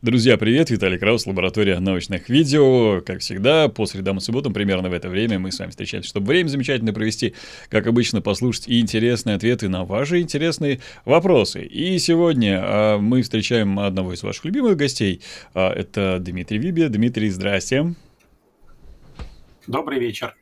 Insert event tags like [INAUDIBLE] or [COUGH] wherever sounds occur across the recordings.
Друзья, привет! Виталий Краус, лаборатория научных видео. Как всегда, по средам и субботам примерно в это время мы с вами встречаемся, чтобы время замечательно провести, как обычно, послушать интересные ответы на ваши интересные вопросы. И сегодня а, мы встречаем одного из ваших любимых гостей. А, это Дмитрий Виби. Дмитрий, здрасте. Добрый вечер.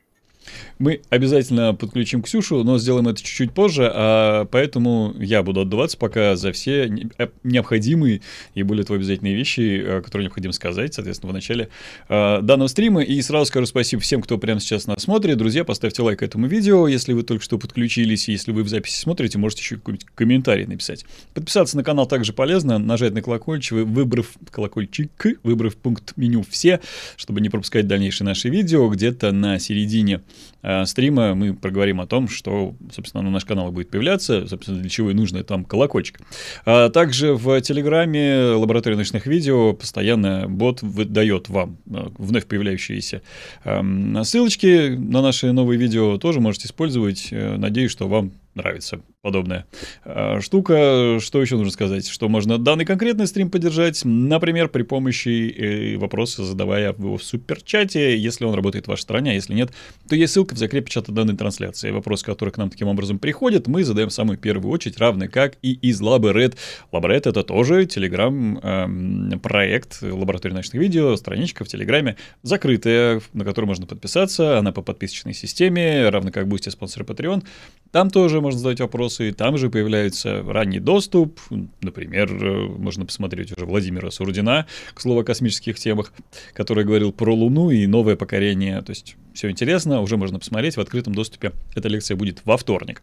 Мы обязательно подключим Ксюшу, но сделаем это чуть-чуть позже, а поэтому я буду отдуваться пока за все э, необходимые и более того обязательные вещи, э, которые необходимо сказать, соответственно, в начале э, данного стрима. И сразу скажу спасибо всем, кто прямо сейчас нас смотрит. Друзья, поставьте лайк этому видео, если вы только что подключились, если вы в записи смотрите, можете еще какой-нибудь комментарий написать. Подписаться на канал также полезно, нажать на колокольчик, выбрав колокольчик, выбрав пункт меню «Все», чтобы не пропускать дальнейшие наши видео, где-то на середине Э, стрима мы проговорим о том, что, собственно, на наш канал будет появляться, собственно, для чего и нужно там колокольчик. А также в Телеграме лаборатория ночных видео постоянно бот выдает вам э, вновь появляющиеся эм, ссылочки на наши новые видео, тоже можете использовать. Э, надеюсь, что вам нравится подобная э, штука. Что еще нужно сказать? Что можно данный конкретный стрим поддержать, например, при помощи э, вопроса, задавая его в суперчате, если он работает в вашей стране, а если нет, то есть ссылка в закрепе чата данной трансляции. Вопрос, который к нам таким образом приходит, мы задаем в самую первую очередь, равно как и из LabRed. LabRed — это тоже телеграм-проект эм, лаборатории научных видео, страничка в Телеграме, закрытая, на которую можно подписаться, она по подписочной системе, равно как Boosty, спонсор Patreon. Там тоже можно задать вопросы, там же появляется ранний доступ, например, э, можно посмотреть уже Владимира Сурдина, к слову о космических темах, который говорил про Луну и новое покорение, то есть все интересно, уже можно посмотреть в открытом доступе. Эта лекция будет во вторник.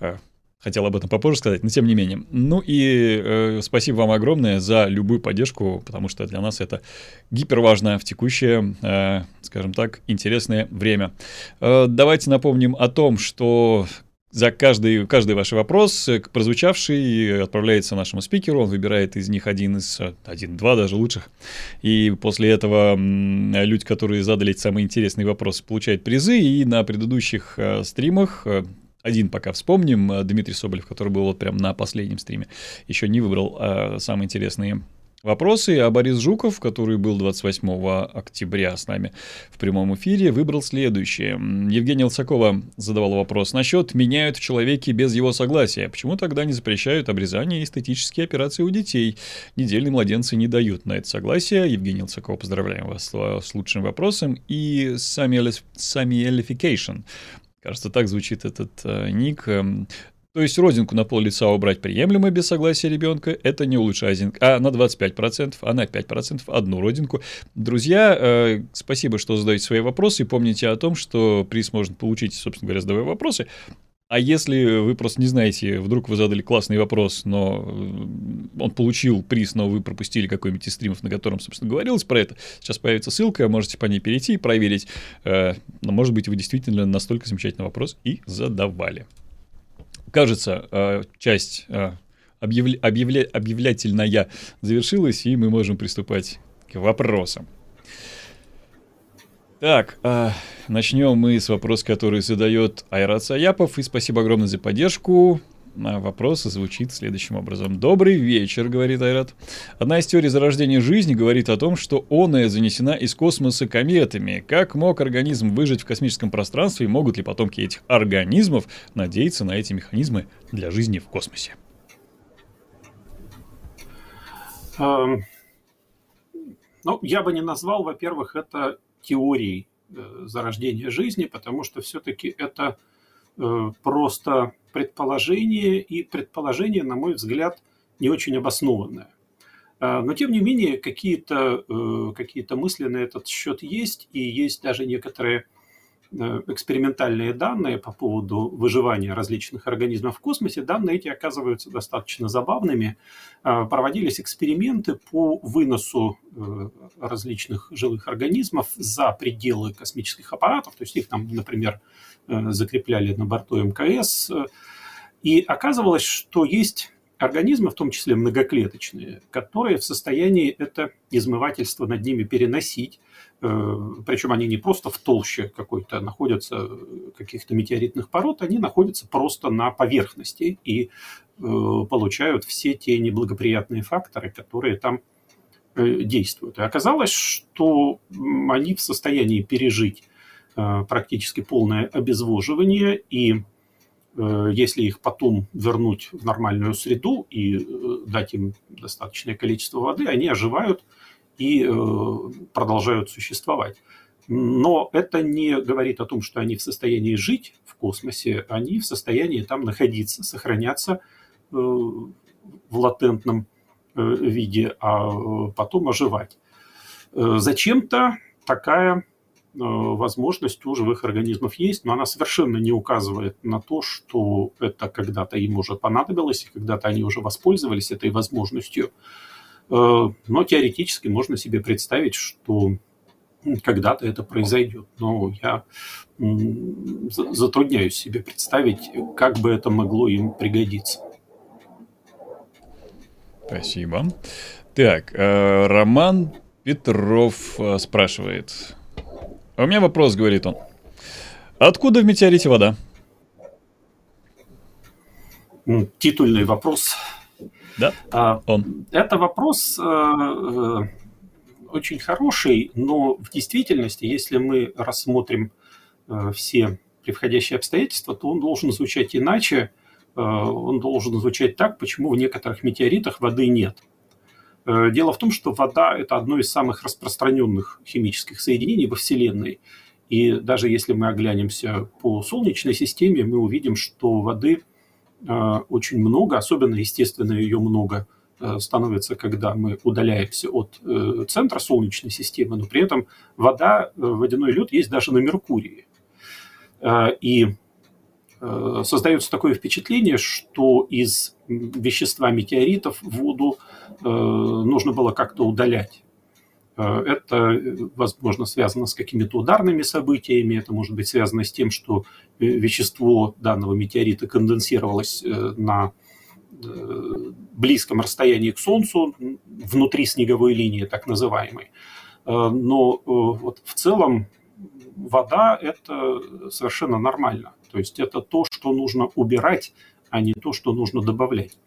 Э, хотел об этом попозже сказать, но тем не менее. Ну и э, спасибо вам огромное за любую поддержку, потому что для нас это гиперважно в текущее, э, скажем так, интересное время. Э, давайте напомним о том, что за каждый, каждый ваш вопрос, э, прозвучавший, отправляется нашему спикеру, он выбирает из них один из, э, один-два даже лучших. И после этого люди, которые задали самые интересные вопросы, получают призы. И на предыдущих э, стримах один пока вспомним, Дмитрий Соболев, который был вот прям на последнем стриме, еще не выбрал самые интересные вопросы, а Борис Жуков, который был 28 октября с нами в прямом эфире, выбрал следующее. Евгения Лысакова задавала вопрос насчет «меняют в человеке без его согласия». Почему тогда не запрещают обрезание и эстетические операции у детей? Недельные младенцы не дают на это согласие. Евгения Лысакова, поздравляем вас с лучшим вопросом. И самиэлификейшн. Кажется, так звучит этот э, ник. То есть родинку на пол лица убрать приемлемо без согласия ребенка, это не улучшает, а на 25%, а на 5% одну родинку. Друзья, э, спасибо, что задаете свои вопросы, помните о том, что приз можно получить, собственно говоря, задавая вопросы. А если вы просто не знаете, вдруг вы задали классный вопрос, но э, он получил приз, но вы пропустили какой-нибудь из стримов, на котором, собственно, говорилось про это, сейчас появится ссылка, можете по ней перейти и проверить. Э, но, может быть, вы действительно настолько замечательный вопрос и задавали кажется, э, часть э, объявля... Объявля... объявлятельная завершилась, и мы можем приступать к вопросам. Так, э, начнем мы с вопроса, который задает Айрат Саяпов. И спасибо огромное за поддержку вопрос звучит следующим образом. «Добрый вечер», — говорит Айрат. Одна из теорий зарождения жизни говорит о том, что оная занесена из космоса кометами. Как мог организм выжить в космическом пространстве и могут ли потомки этих организмов надеяться на эти механизмы для жизни в космосе? Эм, ну, я бы не назвал, во-первых, это теорией э, зарождения жизни, потому что все-таки это Э, просто предположение, и предположение, на мой взгляд, не очень обоснованное. А, но, тем не менее, какие-то э, какие мысли на этот счет есть, и есть даже некоторые Э, экспериментальные данные по поводу выживания различных организмов в космосе, данные эти оказываются достаточно забавными. Э, проводились эксперименты по выносу э, различных живых организмов за пределы космических аппаратов, то есть их там, например, закрепляли на борту МКС, и оказывалось, что есть организмы, в том числе многоклеточные, которые в состоянии это измывательство над ними переносить, Э, причем они не просто в толще какой-то находятся э, каких-то метеоритных пород, они находятся просто на поверхности и э, получают все те неблагоприятные факторы, которые там действуют. И оказалось, что они в состоянии пережить практически полное обезвоживание, и если их потом вернуть в нормальную среду и дать им достаточное количество воды, они оживают и продолжают существовать. Но это не говорит о том, что они в состоянии жить в космосе, они в состоянии там находиться, сохраняться э, в латентном э, виде, а э, потом оживать. Зачем-то такая возможность у живых организмов есть, но она совершенно не указывает на то, что это когда-то им уже понадобилось, и когда-то они уже воспользовались этой возможностью. Но теоретически можно себе представить, что когда-то это произойдет. Но я затрудняюсь себе представить, как бы это могло им пригодиться. Спасибо. Так, э, Роман Петров э, спрашивает. «А у меня вопрос, говорит он. Откуда в метеорите вода? Титульный вопрос. Да, а, он. Это вопрос э, очень хороший, но в действительности, если мы рассмотрим э, все превходящие обстоятельства, то он должен звучать иначе. Э, он должен звучать так, почему в некоторых метеоритах воды нет. Э, дело в том, что вода – это одно из самых распространенных химических соединений во Вселенной. И даже если мы оглянемся по Солнечной системе, мы увидим, что воды очень много, особенно, естественно, ее много Э, становится, когда мы удаляемся от э, центра Солнечной системы, но при этом вода, э, водяной лед есть даже на Меркурии. И создается такое впечатление, что из вещества метеоритов воду нужно было как-то удалять. Это, возможно, связано с какими-то ударными событиями, это может быть связано с тем, что вещество данного метеорита конденсировалось на Э, близком расстоянии к Солнцу, внутри снеговой линии так называемой. Э, но э, вот в целом вода – это совершенно нормально. То есть это то, что нужно убирать, а не то, что нужно добавлять.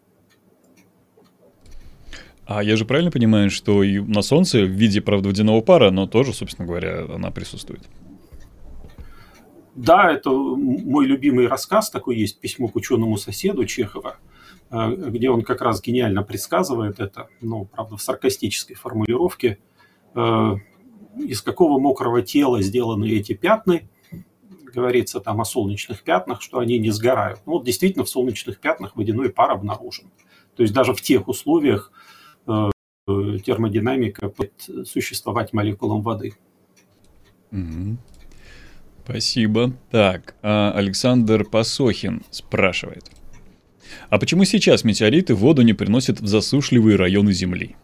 А я же правильно понимаю, что и на Солнце в виде, правда, водяного пара, но тоже, собственно говоря, она присутствует? Да, это мой любимый рассказ, такой есть «Письмо к ученому соседу» Чехова – Э, где он как раз гениально предсказывает это, ну, правда, в саркастической формулировке, э, из какого мокрого тела сделаны эти пятна, говорится там о солнечных пятнах, что они не сгорают. Ну, вот действительно в солнечных пятнах водяной пар обнаружен. То есть даже в тех условиях э, термодинамика будет существовать молекулам воды. Угу. Спасибо. Так, а Александр Пасохин спрашивает. А почему сейчас метеориты воду не приносят в засушливые районы Земли?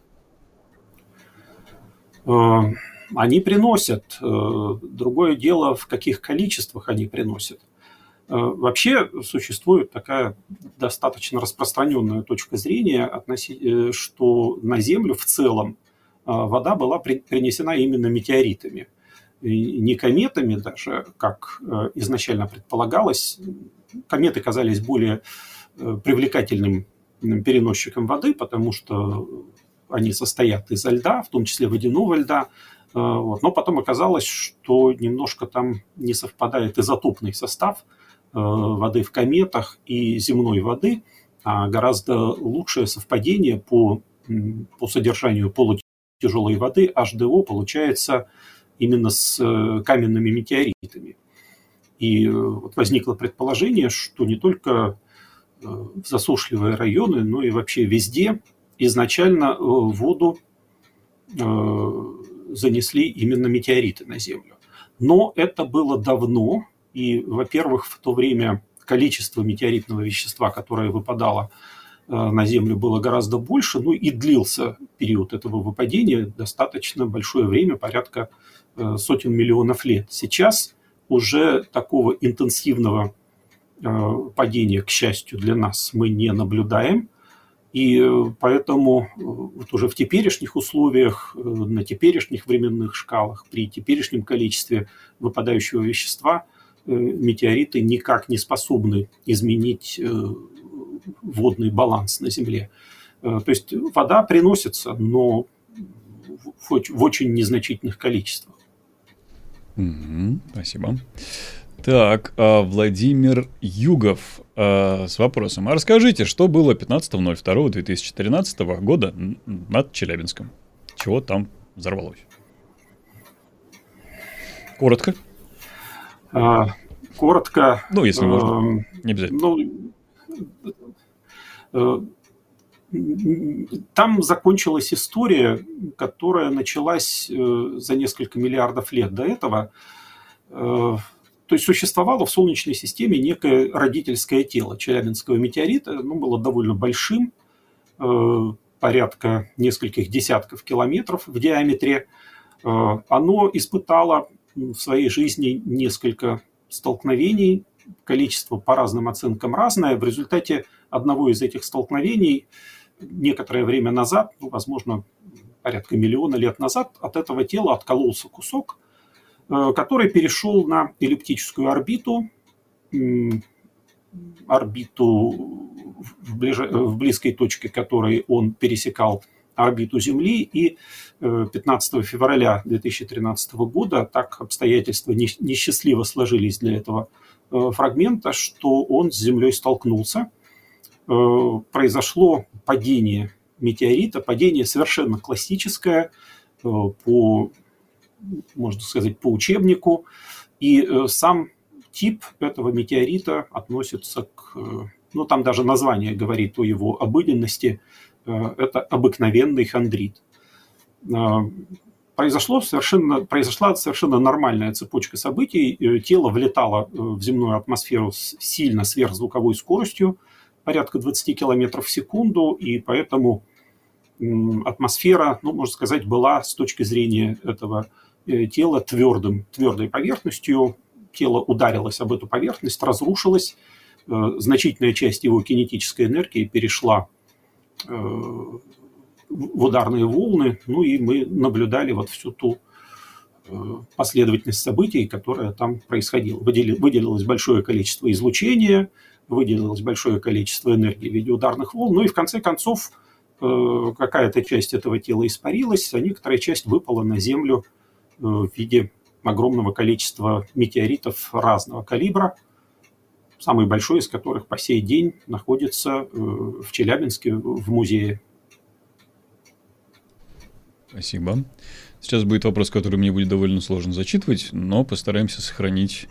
Э, они приносят. Э, другое дело, в каких количествах они приносят. Э, вообще существует такая достаточно распространенная точка зрения, что на Землю в целом вода была принесена именно метеоритами. Не кометами даже, как изначально предполагалось. Кометы казались более Э, привлекательным переносчиком воды, потому что они состоят из льда, в том числе водяного льда. Э, вот. Но потом оказалось, что немножко там не совпадает изотопный состав э, воды в кометах и земной воды, а гораздо лучшее совпадение по, по содержанию полутяжелой воды H2O получается именно с каменными метеоритами. И вот возникло предположение, что не только Э, в засушливые районы, ну и вообще везде изначально э, воду э, занесли именно метеориты на Землю. Но это было давно, и, во-первых, в то время количество метеоритного вещества, которое выпадало на Землю, было гораздо больше, ну и длился период этого выпадения достаточно большое время, порядка сотен миллионов лет. Сейчас уже такого интенсивного Э, падения, к счастью для нас, мы не наблюдаем. И э, поэтому э, вот уже в теперешних условиях, на теперешних временных шкалах, при теперешнем количестве выпадающего вещества, метеориты никак не способны изменить водный баланс на Земле. То есть вода приносится, но в, очень незначительных количествах. Угу, спасибо. Так, а Владимир Югов а, с вопросом. А расскажите, что было 15.02.2013 года над Челябинском? Чего там взорвалось? Коротко. А, коротко. Ну, если можно. Э, не обязательно. Ну, э, там закончилась история, которая началась э, за несколько миллиардов лет до этого. То есть существовало в Солнечной системе некое родительское тело Челябинского метеорита. Оно было довольно большим, э, порядка нескольких десятков километров в диаметре. Э, оно испытало в своей жизни несколько столкновений, количество по разным оценкам разное. В результате одного из этих столкновений некоторое время назад, ну, возможно, порядка миллиона лет назад, от этого тела откололся кусок, который перешел на эллиптическую орбиту, орбиту в, ближ... в близкой точке которой он пересекал орбиту Земли. И 15 э, февраля 2013 года так обстоятельства несчастливо сложились для этого э, фрагмента, что он с Землей столкнулся. Произошло падение метеорита, падение совершенно классическое по можно сказать, по учебнику. И э, сам тип этого метеорита относится к... Э, ну, там даже название говорит о его обыденности. Э, это обыкновенный хондрит. Произошло совершенно, произошла совершенно нормальная цепочка событий. Тело влетало в земную атмосферу с сильно сверхзвуковой скоростью, порядка 20 км в секунду, и поэтому атмосфера, ну, можно сказать, была с точки зрения этого тело твердым, твердой поверхностью, тело ударилось об эту поверхность, разрушилось, э, значительная часть его кинетической энергии перешла э, в ударные волны, ну и мы наблюдали вот всю ту последовательность событий, которая там происходила. Выделилось большое количество излучения, выделилось большое количество энергии в виде ударных волн, ну и в конце концов какая-то часть этого тела испарилась, а некоторая часть выпала на Землю Э, в виде огромного количества метеоритов разного калибра, самый большой из которых по сей день находится э, в Челябинске в музее. Спасибо. Сейчас будет вопрос, который мне будет довольно сложно зачитывать, но постараемся сохранить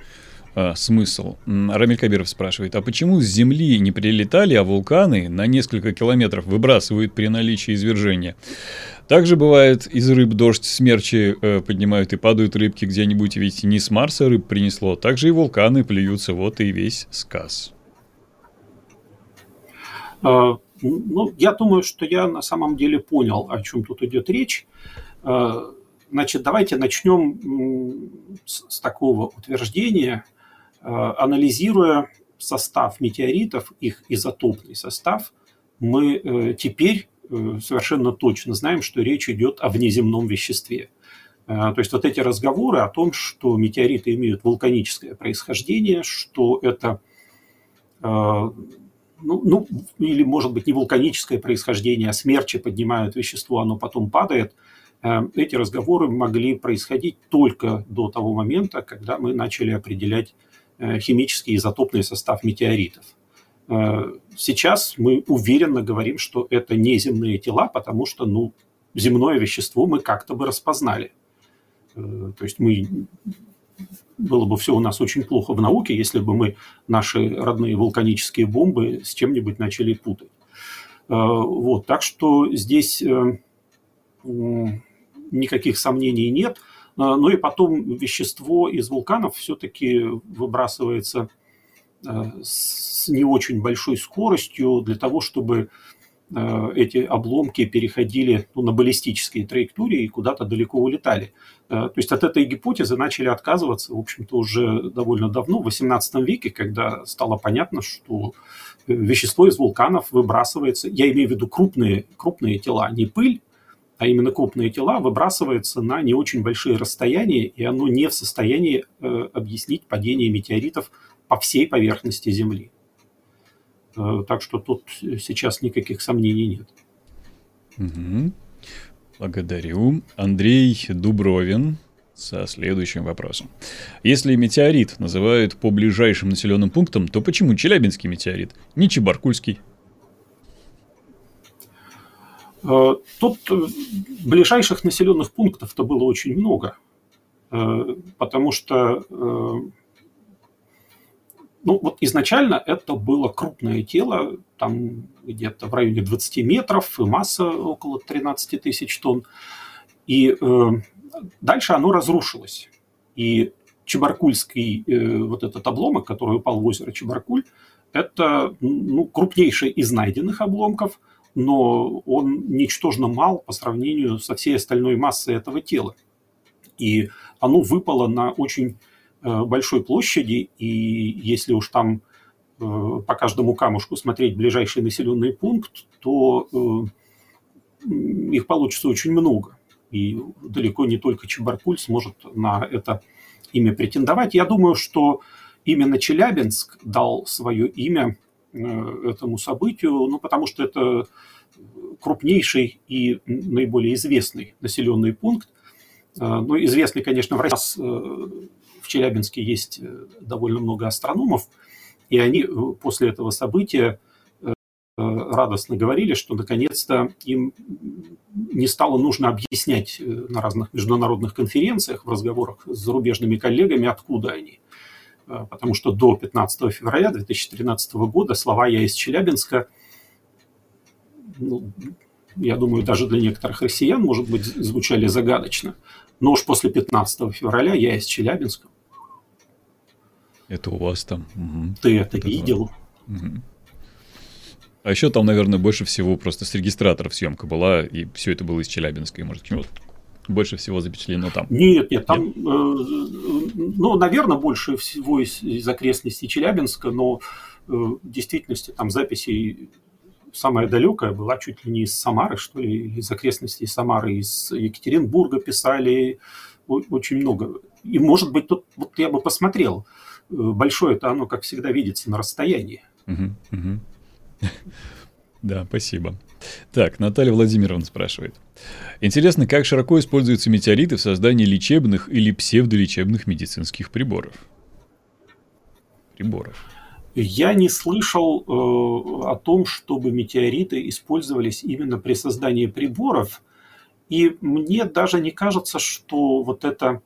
э, смысл. Рамиль Кабиров спрашивает, а почему с Земли не прилетали, а вулканы на несколько километров выбрасывают при наличии извержения? Также бывает из рыб дождь, смерчи э, поднимают и падают рыбки где-нибудь, ведь не с Марса рыб принесло. Также и вулканы плюются, вот и весь сказ. А, ну, я думаю, что я на самом деле понял, о чем тут идет речь. А, значит, давайте начнем с, такого утверждения, анализируя состав метеоритов, их изотопный состав, мы э, теперь Э, совершенно точно знаем, что речь идет о внеземном веществе. Э, то есть вот эти разговоры о том, что метеориты имеют вулканическое происхождение, что это, э, ну, ну или может быть не вулканическое происхождение, а смерчи поднимают вещество, оно потом падает, эти разговоры могли происходить только до того момента, когда мы начали определять химический изотопный состав метеоритов. Э, сейчас мы уверенно говорим, что это не земные тела, потому что ну, земное вещество мы как-то бы распознали. Э, то есть мы было бы все у нас очень плохо в науке, если бы мы наши родные вулканические бомбы с чем-нибудь начали путать. Э, вот, так что здесь никаких сомнений нет. Ну и потом вещество из вулканов все-таки выбрасывается с с не очень большой скоростью для того, чтобы э, эти обломки переходили ну, на баллистические траектории и куда-то далеко улетали. Э, то есть от этой гипотезы начали отказываться, в общем-то, уже довольно давно, в XVIII веке, когда стало понятно, что э, вещество из вулканов выбрасывается, я имею в виду крупные, крупные тела, не пыль, а именно крупные тела, выбрасывается на не очень большие расстояния, и оно не в состоянии объяснить падение метеоритов по всей поверхности Земли. Э, так что тут сейчас никаких сомнений нет. Угу. Благодарю. Андрей Дубровин со следующим вопросом. Если метеорит называют по ближайшим населенным пунктам, то почему Челябинский метеорит, не Чебаркульский? Э, тут э, ближайших населенных пунктов-то было очень много, э, потому что ну, вот изначально это было крупное тело, там где-то в районе 20 метров, и масса около 13 тысяч тонн. И дальше оно разрушилось. И Чебаркульский вот этот обломок, который упал в озеро Чебаркуль, это ну, крупнейший из найденных обломков, но он ничтожно мал по сравнению со всей остальной массой этого тела. И оно выпало на очень Э, большой площади, и если уж там э, по каждому камушку смотреть ближайший населенный пункт, то э, их получится очень много. И далеко не только Чебаркуль сможет на это имя претендовать. Я думаю, что именно Челябинск дал свое имя этому событию, ну, потому что это крупнейший и наиболее известный населенный пункт. Ну, известный, конечно, в России в Челябинске есть э, довольно много астрономов, и они э, после этого события э, радостно говорили, что наконец-то им не стало нужно объяснять на разных международных конференциях, в разговорах с зарубежными коллегами, откуда они. Потому что до 15 февраля 2013 года слова «я из Челябинска» ну, я думаю, даже для некоторых россиян, может быть, звучали загадочно. Но уж после 15 февраля я из Челябинска. Это у вас там. Угу. Ты это, это видел? Угу. А еще там, наверное, больше всего просто с регистраторов съемка была, и все это было из Челябинска, и, может, вот больше всего запечатлено там. Нет, нет, там, нет? Э, ну, наверное, больше всего из, из окрестностей Челябинска, но э, в действительности там записей самая далекая была чуть ли не из Самары, что ли, из окрестностей Самары, из Екатеринбурга писали, очень много. И, может быть, тут вот я бы посмотрел, Э, большое-то оно, как всегда, видится на расстоянии. [LAUGHS] Да, спасибо. Так, Наталья Владимировна спрашивает. Интересно, как широко используются метеориты в создании лечебных или псевдолечебных медицинских приборов? Приборов. Я не слышал э, о том, чтобы метеориты использовались именно при создании приборов. И мне даже не кажется, что вот эта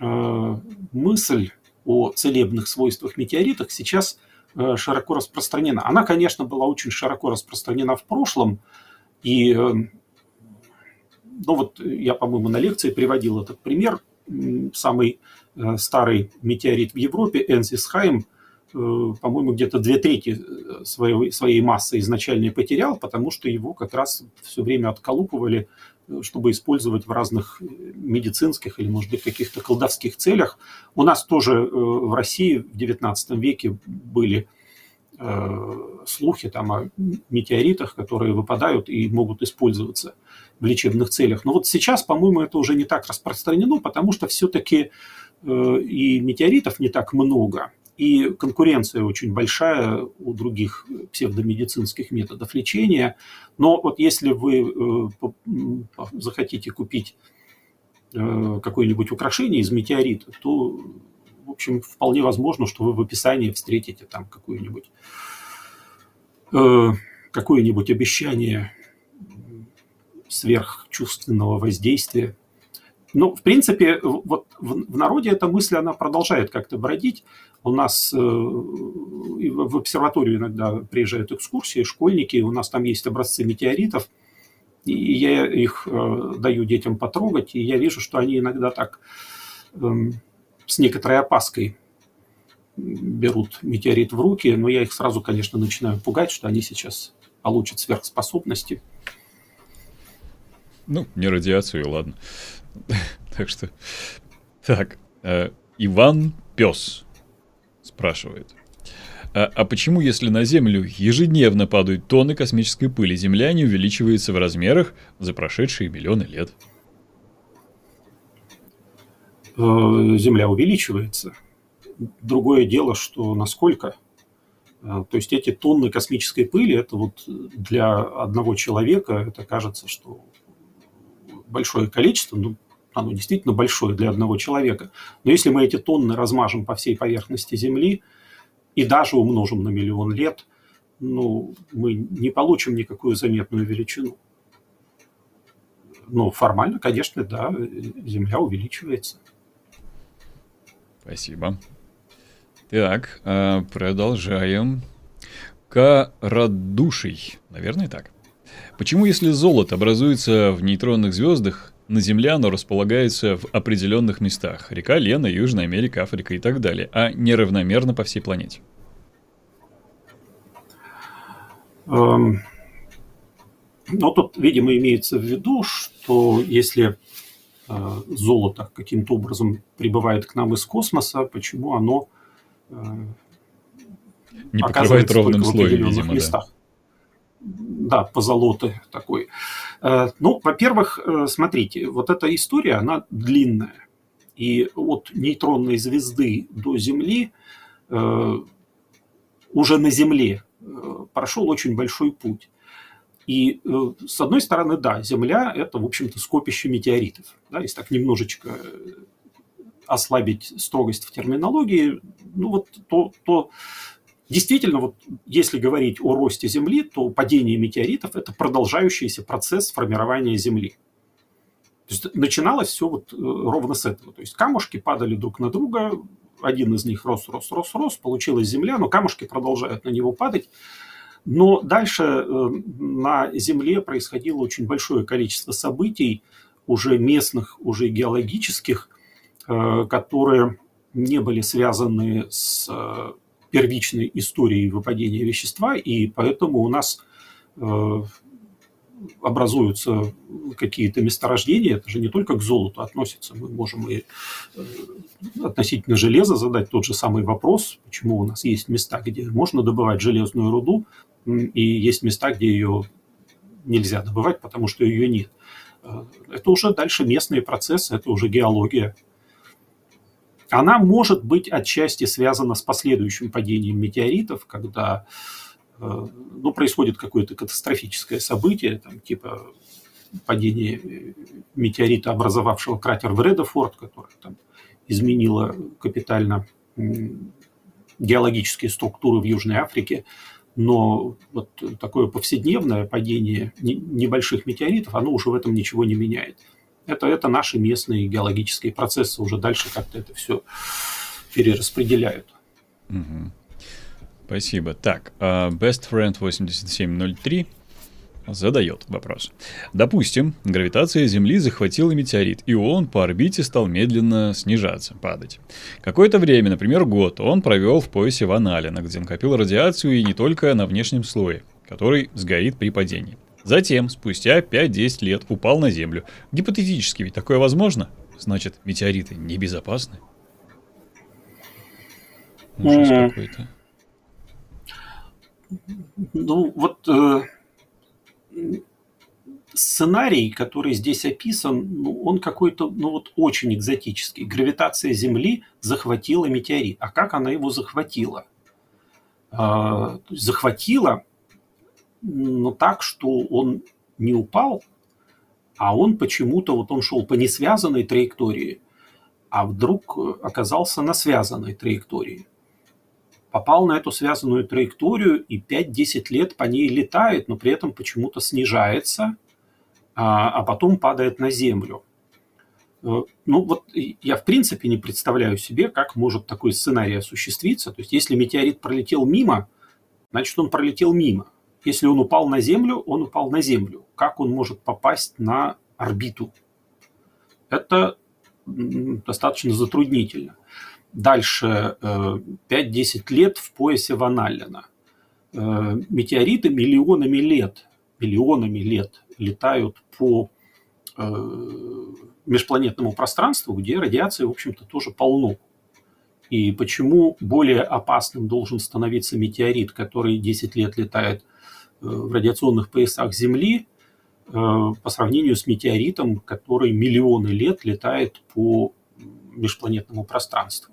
э, мысль о целебных свойствах метеоритов сейчас широко распространена. Она, конечно, была очень широко распространена в прошлом, и э, ну вот я, по-моему, на лекции приводил этот пример. Самый э, старый метеорит в Европе, Энзисхайм, по-моему, где-то две трети своей, своей массы изначально потерял, потому что его как раз все время отколупывали чтобы использовать в разных медицинских или, может быть, каких-то колдовских целях. У нас тоже э, в России в XIX веке были э, слухи там о метеоритах, которые выпадают и могут использоваться в лечебных целях. Но вот сейчас, по-моему, это уже не так распространено, потому что все-таки э, и метеоритов не так много и конкуренция очень большая у других псевдомедицинских методов лечения. Но вот если вы э, захотите купить э, какое-нибудь украшение из метеорита, то, в общем, вполне возможно, что вы в описании встретите там какое-нибудь э, какое-нибудь обещание сверхчувственного воздействия. Ну, в принципе, вот в народе эта мысль, она продолжает как-то бродить. У нас э, в обсерваторию иногда приезжают экскурсии, школьники, у нас там есть образцы метеоритов, и я их э, даю детям потрогать, и я вижу, что они иногда так эм, с некоторой опаской берут метеорит в руки, но я их сразу, конечно, начинаю пугать, что они сейчас получат сверхспособности. Ну, не радиацию, ладно. [LAUGHS] Так что... Так, э, Иван Пес спрашивает. А, а почему, если на Землю ежедневно падают тонны космической пыли, Земля не увеличивается в размерах за прошедшие миллионы лет? Э, Земля увеличивается. Другое дело, что насколько. Э, то есть эти тонны космической пыли, это вот для одного человека, это кажется, что большое количество, ну, оно действительно большое для одного человека. Но если мы эти тонны размажем по всей поверхности Земли и даже умножим на миллион лет, ну, мы не получим никакую заметную величину. Но формально, конечно, да, Земля увеличивается. Спасибо. Так, а, продолжаем. Карадуший. Наверное, так. Почему, если золото образуется в нейтронных звездах, на Земле оно располагается в определенных местах? Река Лена, Южная Америка, Африка и так далее, а неравномерно по всей планете? Эм, ну, тут, видимо, имеется в виду, что если э, золото каким-то образом прибывает к нам из космоса, почему оно э, не покрывает ровным слоем, видимо, местах. да. Да, позолоты такой. Э, ну, во-первых, э, смотрите, вот эта история, она длинная. И от нейтронной звезды до Земли э, уже на Земле прошел очень большой путь. И с одной стороны, да, Земля – это, в общем-то, скопище метеоритов. Да, если так немножечко ослабить строгость в терминологии, ну вот то, то Действительно, вот если говорить о росте Земли, то падение метеоритов – это продолжающийся процесс формирования Земли. То есть начиналось все вот э, ровно с этого. То есть камушки падали друг на друга, один из них рос, рос, рос, рос, получилась Земля, но камушки продолжают на него падать. Но дальше э, на Земле происходило очень большое количество событий, уже местных, уже геологических, э, которые не были связаны с первичной истории выпадения вещества, и поэтому у нас э, образуются какие-то месторождения, это же не только к золоту относится, мы можем и э, относительно железа задать тот же самый вопрос, почему у нас есть места, где можно добывать железную руду, и есть места, где ее нельзя добывать, потому что ее нет. Э, это уже дальше местные процессы, это уже геология она может быть отчасти связана с последующим падением метеоритов, когда э, ну, происходит какое-то катастрофическое событие, там, типа падение метеорита, образовавшего кратер Вредефорд, который там, изменило капитально геологические структуры в Южной Африке. Но вот такое повседневное падение небольших метеоритов, оно уже в этом ничего не меняет. Это, это наши местные геологические процессы уже дальше как-то это все перераспределяют. Угу. Спасибо. Так, Best Friend 8703 задает вопрос. Допустим, гравитация Земли захватила метеорит, и он по орбите стал медленно снижаться, падать. Какое-то время, например, год, он провел в поясе Ван Аллена, где накопил радиацию и не только на внешнем слое, который сгорит при падении. Затем, спустя 5-10 лет, упал на Землю. Гипотетически ведь такое возможно? Значит, метеориты небезопасны? Ужас mm. какой-то. Ну, вот э, сценарий, который здесь описан, ну, он какой-то, ну вот очень экзотический. Гравитация Земли захватила метеорит. А как она его захватила? Э, захватила но так, что он не упал, а он почему-то, вот он шел по несвязанной траектории, а вдруг оказался на связанной траектории. Попал на эту связанную траекторию и 5-10 лет по ней летает, но при этом почему-то снижается, а, а потом падает на Землю. Э, ну вот я в принципе не представляю себе, как может такой сценарий осуществиться. То есть если метеорит пролетел мимо, значит он пролетел мимо. Если он упал на Землю, он упал на Землю. Как он может попасть на орбиту? Это достаточно затруднительно. Дальше 5-10 э, лет в поясе Ван Аллена. Э, метеориты миллионами лет, миллионами лет летают по э, межпланетному пространству, где радиации, в общем-то, тоже полно. И почему более опасным должен становиться метеорит, который 10 лет летает в радиационных поясах Земли э, по сравнению с метеоритом, который миллионы лет летает по межпланетному пространству.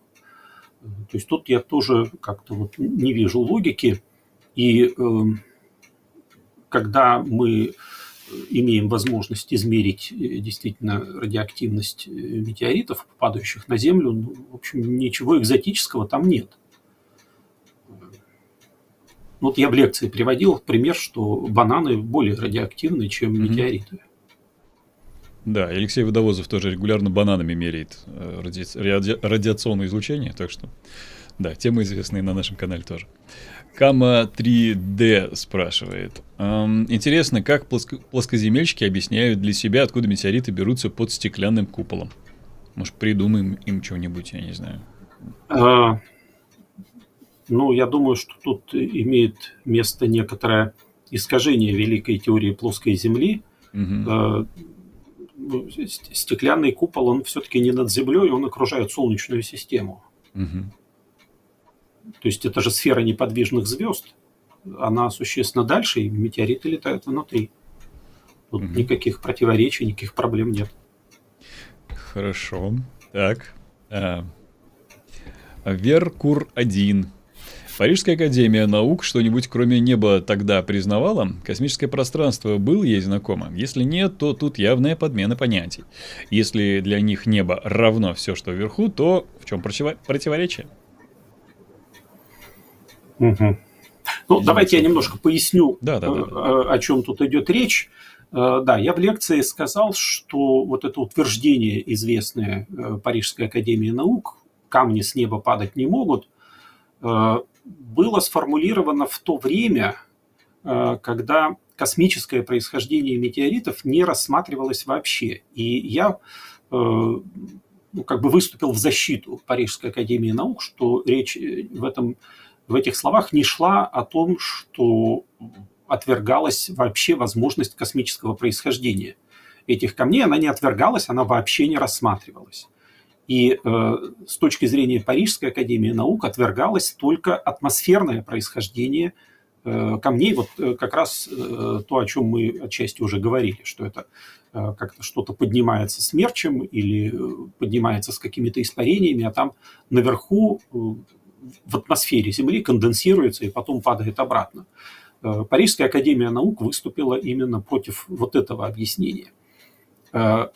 То есть тут я тоже как-то вот не вижу логики. И э, когда мы имеем возможность измерить действительно радиоактивность метеоритов, падающих на Землю, ну, в общем, ничего экзотического там нет. Вот я в лекции приводил пример, что бананы более радиоактивны, чем метеориты. Да, Алексей Водовозов тоже регулярно бананами меряет э, ради... ради... радиационное излучение, так что, да, темы известные на нашем канале тоже. Кама 3D спрашивает. Эм, интересно, как плоско... плоскоземельщики объясняют для себя, откуда метеориты берутся под стеклянным куполом? Может, придумаем им что-нибудь, я не знаю. А, ну, я думаю, что тут имеет место некоторое искажение великой теории плоской Земли. Угу. Стеклянный купол, он все-таки не над Землей, он окружает Солнечную систему. Угу. То есть это же сфера неподвижных звезд. Она существенно дальше, и метеориты летают внутри. Тут угу. никаких противоречий, никаких проблем нет. Хорошо. Так. А. Веркур-1 Парижская академия наук что-нибудь кроме неба тогда признавала? Космическое пространство было ей знакомо? Если нет, то тут явная подмена понятий. Если для них небо равно все, что вверху, то в чем противоречие? Угу. Ну, давайте я немножко поясню, да, да, да, да. Э, о чем тут идет речь. Э, да, я в лекции сказал, что вот это утверждение известное э, Парижской академии наук, камни с неба падать не могут, было сформулировано в то время, э, когда космическое происхождение метеоритов не рассматривалось вообще. И я э, ну, как бы выступил в защиту Парижской академии наук, что речь э, в, этом, в этих словах не шла о том, что отвергалась вообще возможность космического происхождения этих камней. Она не отвергалась, она вообще не рассматривалась. И э, с точки зрения Парижской академии наук отвергалось только атмосферное происхождение э, камней. Вот э, как раз э, то, о чем мы отчасти уже говорили, что это э, как-то что-то поднимается смерчем или э, поднимается с какими-то испарениями, а там наверху э, в атмосфере Земли конденсируется и потом падает обратно. Э, Парижская академия наук выступила именно против вот этого объяснения. Э,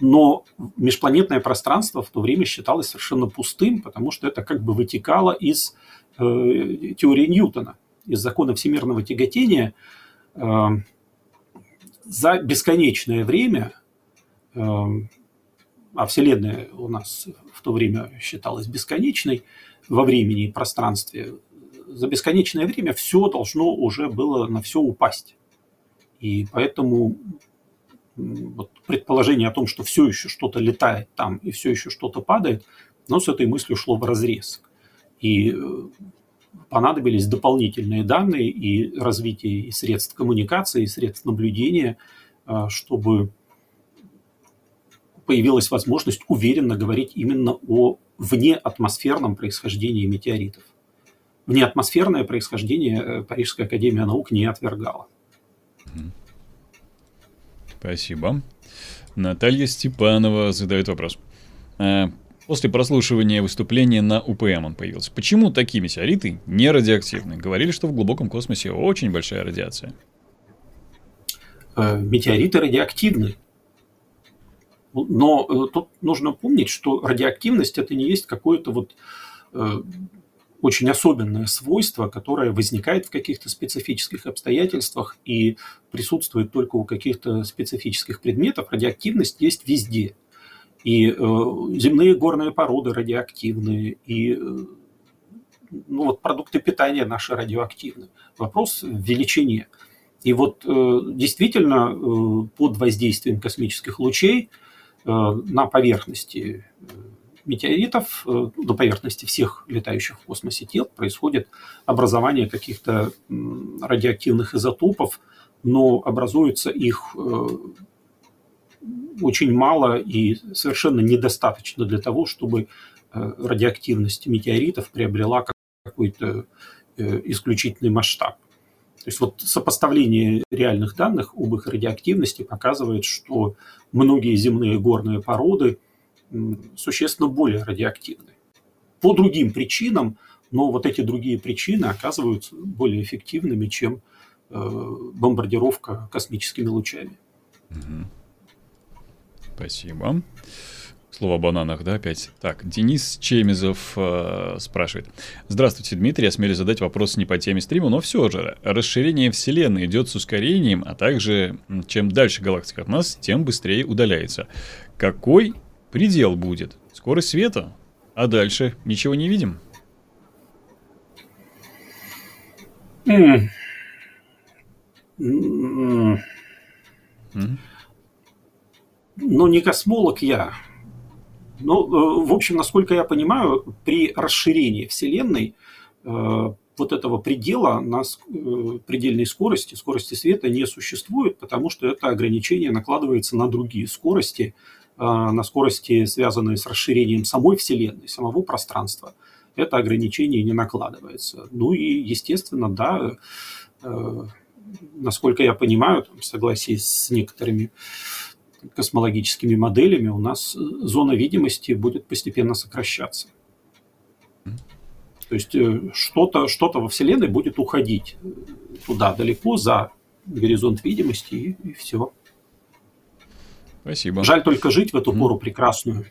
но межпланетное пространство в то время считалось совершенно пустым, потому что это как бы вытекало из э, теории Ньютона, из закона всемирного тяготения. Э, за бесконечное время, э, а Вселенная у нас в то время считалась бесконечной во времени и пространстве, за бесконечное время все должно уже было на все упасть. И поэтому вот предположение о том, что все еще что-то летает там и все еще что-то падает, но с этой мыслью шло в разрез. И э, понадобились дополнительные данные и развитие и средств коммуникации, и средств наблюдения, э, чтобы появилась возможность уверенно говорить именно о внеатмосферном происхождении метеоритов. Внеатмосферное происхождение э, Парижская академия наук не отвергала. Спасибо. Наталья Степанова задает вопрос. Э, после прослушивания выступления на УПМ он появился. Почему такие метеориты не радиоактивны? Говорили, что в глубоком космосе очень большая радиация. Э, метеориты радиоактивны. Но э, тут нужно помнить, что радиоактивность это не есть какое-то вот очень особенное свойство, которое возникает в каких-то специфических обстоятельствах и присутствует только у каких-то специфических предметов. Радиоактивность есть везде. И э, земные горные породы радиоактивные, и э, ну, вот продукты питания наши радиоактивны. Вопрос в величине. И вот э, действительно э, под воздействием космических лучей э, на поверхности э, метеоритов э, до поверхности всех летающих в космосе тел происходит образование каких-то радиоактивных изотопов, но образуется их э, очень мало и совершенно недостаточно для того, чтобы э, радиоактивность метеоритов приобрела какой-то исключительный масштаб. То есть вот сопоставление реальных данных об их радиоактивности показывает, что многие земные горные породы существенно более радиоактивны. По другим причинам, но вот эти другие причины оказываются более эффективными, чем бомбардировка космическими лучами. Спасибо. Слово о бананах, да, опять. Так, Денис Чемизов э, спрашивает. Здравствуйте, Дмитрий. Я смелюсь задать вопрос не по теме стрима, но все же. Расширение Вселенной идет с ускорением, а также чем дальше галактика от нас, тем быстрее удаляется. Какой предел будет? Скорость света? А дальше ничего не видим? Mm. Ну, не космолог я, ну, в общем, насколько я понимаю, при расширении Вселенной э, вот этого предела на э, предельной скорости, скорости света не существует, потому что это ограничение накладывается на другие скорости, э, на скорости, связанные с расширением самой Вселенной, самого пространства. Это ограничение не накладывается. Ну и, естественно, да, насколько я понимаю, в согласии с некоторыми космологическими моделями у нас э, зона видимости будет постепенно сокращаться. То есть э, что-то что во Вселенной будет уходить э, туда далеко, за горизонт видимости, и, и все. Спасибо. Жаль только жить в эту пору прекрасную.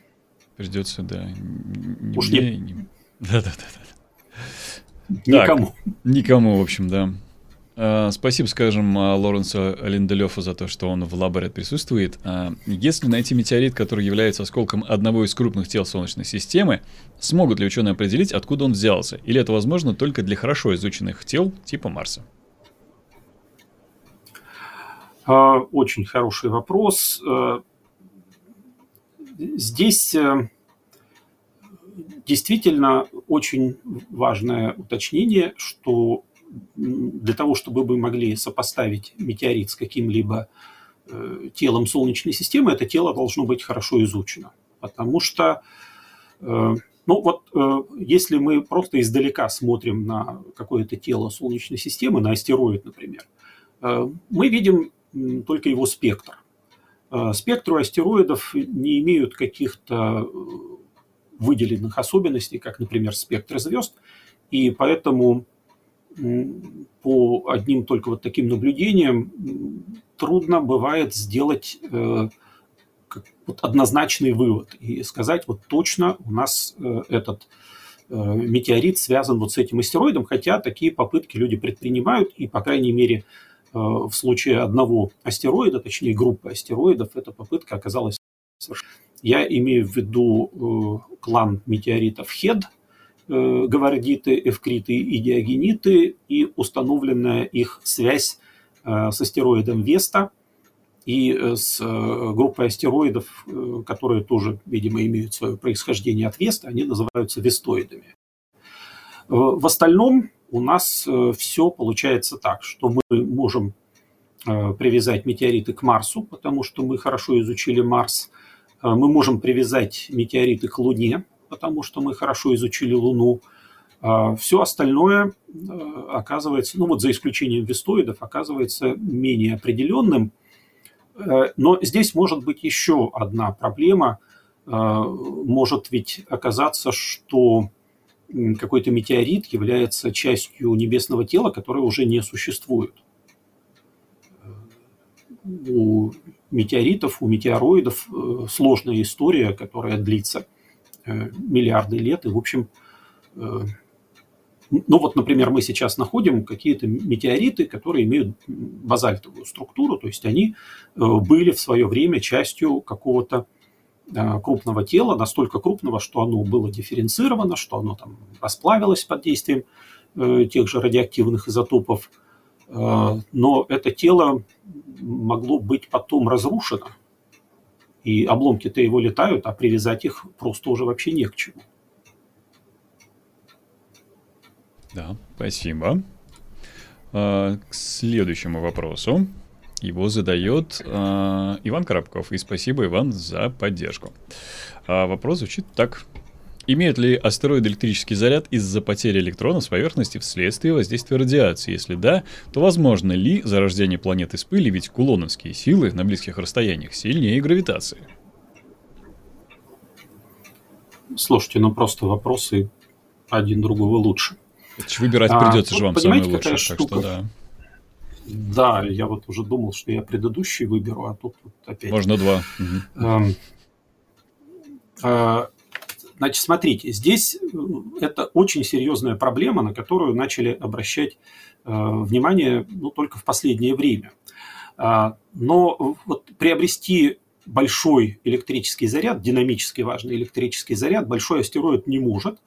Придется, да. Не Уж мне, не... не... Да, да, да. да. Никому. Так, никому, в общем, да. Э, спасибо, скажем, э, Лоренсу Линделёфу за то, что он в лаборе присутствует. Э, если найти метеорит, который является осколком одного из крупных тел Солнечной системы, смогут ли ученые определить, откуда он взялся? Или это возможно только для хорошо изученных тел типа Марса? Очень хороший вопрос. Здесь действительно очень важное уточнение, что для того, чтобы мы могли сопоставить метеорит с каким-либо э, телом Солнечной системы, это тело должно быть хорошо изучено. Потому что, э, ну вот, э, если мы просто издалека смотрим на какое-то тело Солнечной системы, на астероид, например, мы видим только его спектр. Спектры астероидов не имеют каких-то выделенных особенностей, как, например, спектр звезд, и поэтому по одним только вот таким наблюдениям трудно бывает сделать э, вот однозначный вывод и сказать вот точно у нас э, этот э, метеорит связан вот с этим астероидом, хотя такие попытки люди предпринимают, и, по крайней мере, в случае одного астероида, точнее группы астероидов, эта попытка оказалась Я имею в виду клан метеоритов Хед – Э, гавардиты, эвкриты и диагениты и установленная их связь э, с астероидом Веста и э, с группой астероидов, которые тоже, видимо, имеют свое происхождение от Веста, они называются вестоидами. В остальном у нас все получается так, что мы можем привязать метеориты к Марсу, потому что мы хорошо изучили Марс. Мы можем привязать метеориты к Луне, потому что мы хорошо изучили Луну. Все остальное э, оказывается, ну вот за исключением вестоидов, оказывается менее определенным. Э, но здесь может быть еще одна проблема. Э, может ведь оказаться, что какой-то метеорит является частью небесного тела, которое уже не существует. У метеоритов, у метеороидов сложная история, которая длится Э, миллиарды лет. И, в общем, э, ну вот, например, мы сейчас находим какие-то метеориты, которые имеют базальтовую структуру, то есть они э, были в свое время частью какого-то крупного тела, настолько крупного, что оно было дифференцировано, что оно там расплавилось под действием тех же радиоактивных изотопов. Но это тело могло быть потом разрушено и обломки-то его летают, а привязать их просто уже вообще не к чему. Да, спасибо. К следующему вопросу. Его задает э, Иван Коробков. И спасибо, Иван, за поддержку. А вопрос звучит так. Имеют ли астероиды электрический заряд из-за потери электронов с поверхности вследствие воздействия радиации? Если да, то возможно ли зарождение планет из пыли, ведь кулоновские силы на близких расстояниях сильнее гравитации? Слушайте, ну просто вопросы один другого лучше. Это выбирать придется а, же вам самое лучшее, так что да. Да, я вот уже думал, что я предыдущий выберу, а тут вот опять... Можно два. Эм, э, значит, смотрите, здесь э, это очень серьезная проблема, на которую начали обращать э, внимание ну, только в последнее время. Но вот приобрести большой электрический заряд, динамически важный электрический заряд, большой астероид не может,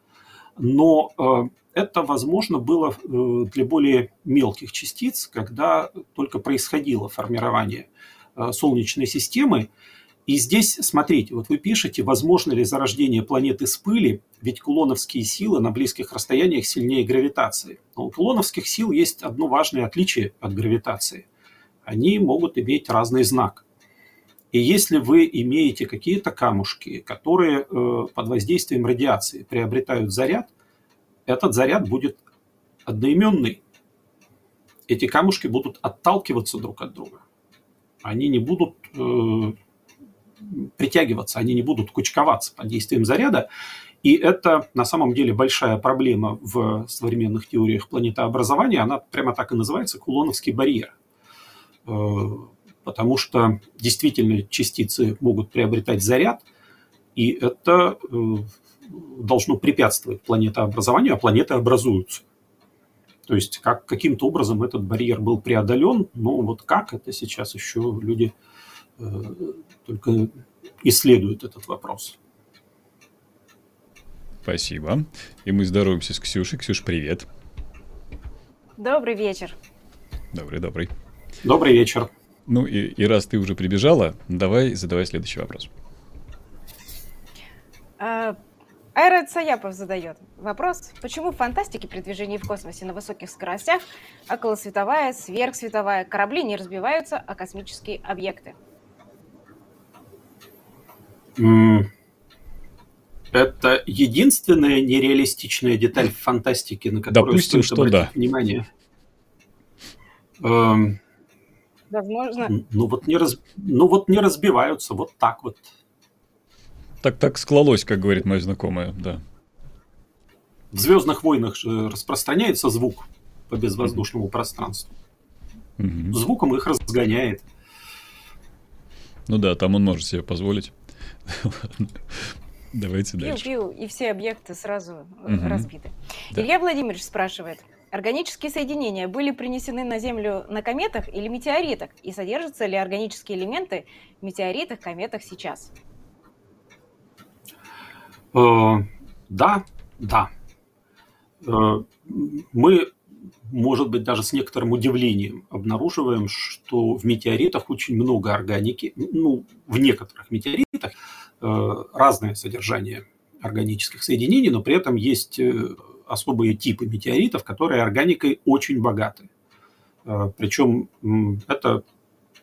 но это возможно было э, для более мелких частиц, когда только происходило формирование э, Солнечной системы. И здесь, смотрите, вот вы пишете, возможно ли зарождение планеты с пыли, ведь кулоновские силы на близких расстояниях сильнее гравитации. Но у кулоновских сил есть одно важное отличие от гравитации. Они могут иметь разный знак. И если вы имеете какие-то камушки, которые э, под воздействием радиации приобретают заряд, этот заряд будет одноименный. Эти камушки будут отталкиваться друг от друга. Они не будут э, притягиваться, они не будут кучковаться под действием заряда. И это на самом деле большая проблема в современных теориях планетообразования. Она прямо так и называется кулоновский барьер. Э, потому что действительно частицы могут приобретать заряд, и это э, должно препятствовать планетообразованию, а планеты образуются. То есть как, каким-то образом этот барьер был преодолен, но вот как это сейчас еще люди э, только исследуют этот вопрос. Спасибо. И мы здороваемся с Ксюшей. Ксюш, привет. Добрый вечер. Добрый, добрый. Добрый вечер. Ну и, и раз ты уже прибежала, давай задавай следующий вопрос. А, Айрат Саяпов задает вопрос, почему в фантастике при движении в космосе на высоких скоростях околосветовая, сверхсветовая корабли не разбиваются, а космические объекты? Это единственная нереалистичная деталь в фантастике, на которую Допустим, стоит обратить да. внимание. Эм, Возможно. Ну вот, не раз... ну вот не разбиваются, вот так вот. Так, так склалось, как говорит моя знакомая, да. В Звездных войнах же распространяется звук по безвоздушному mm-hmm. пространству. Mm-hmm. Звуком их разгоняет. Ну да, там он может себе позволить. Давайте пью, дальше. Пью, и все объекты сразу угу. разбиты. Да. Илья Владимирович спрашивает. Органические соединения были принесены на Землю на кометах или метеоритах? И содержатся ли органические элементы в метеоритах, кометах сейчас? Э, да, да. Э, мы, может быть, даже с некоторым удивлением обнаруживаем, что в метеоритах очень много органики. Ну, в некоторых метеоритах э, разное содержание органических соединений, но при этом есть особые типы метеоритов, которые органикой очень богаты. Причем это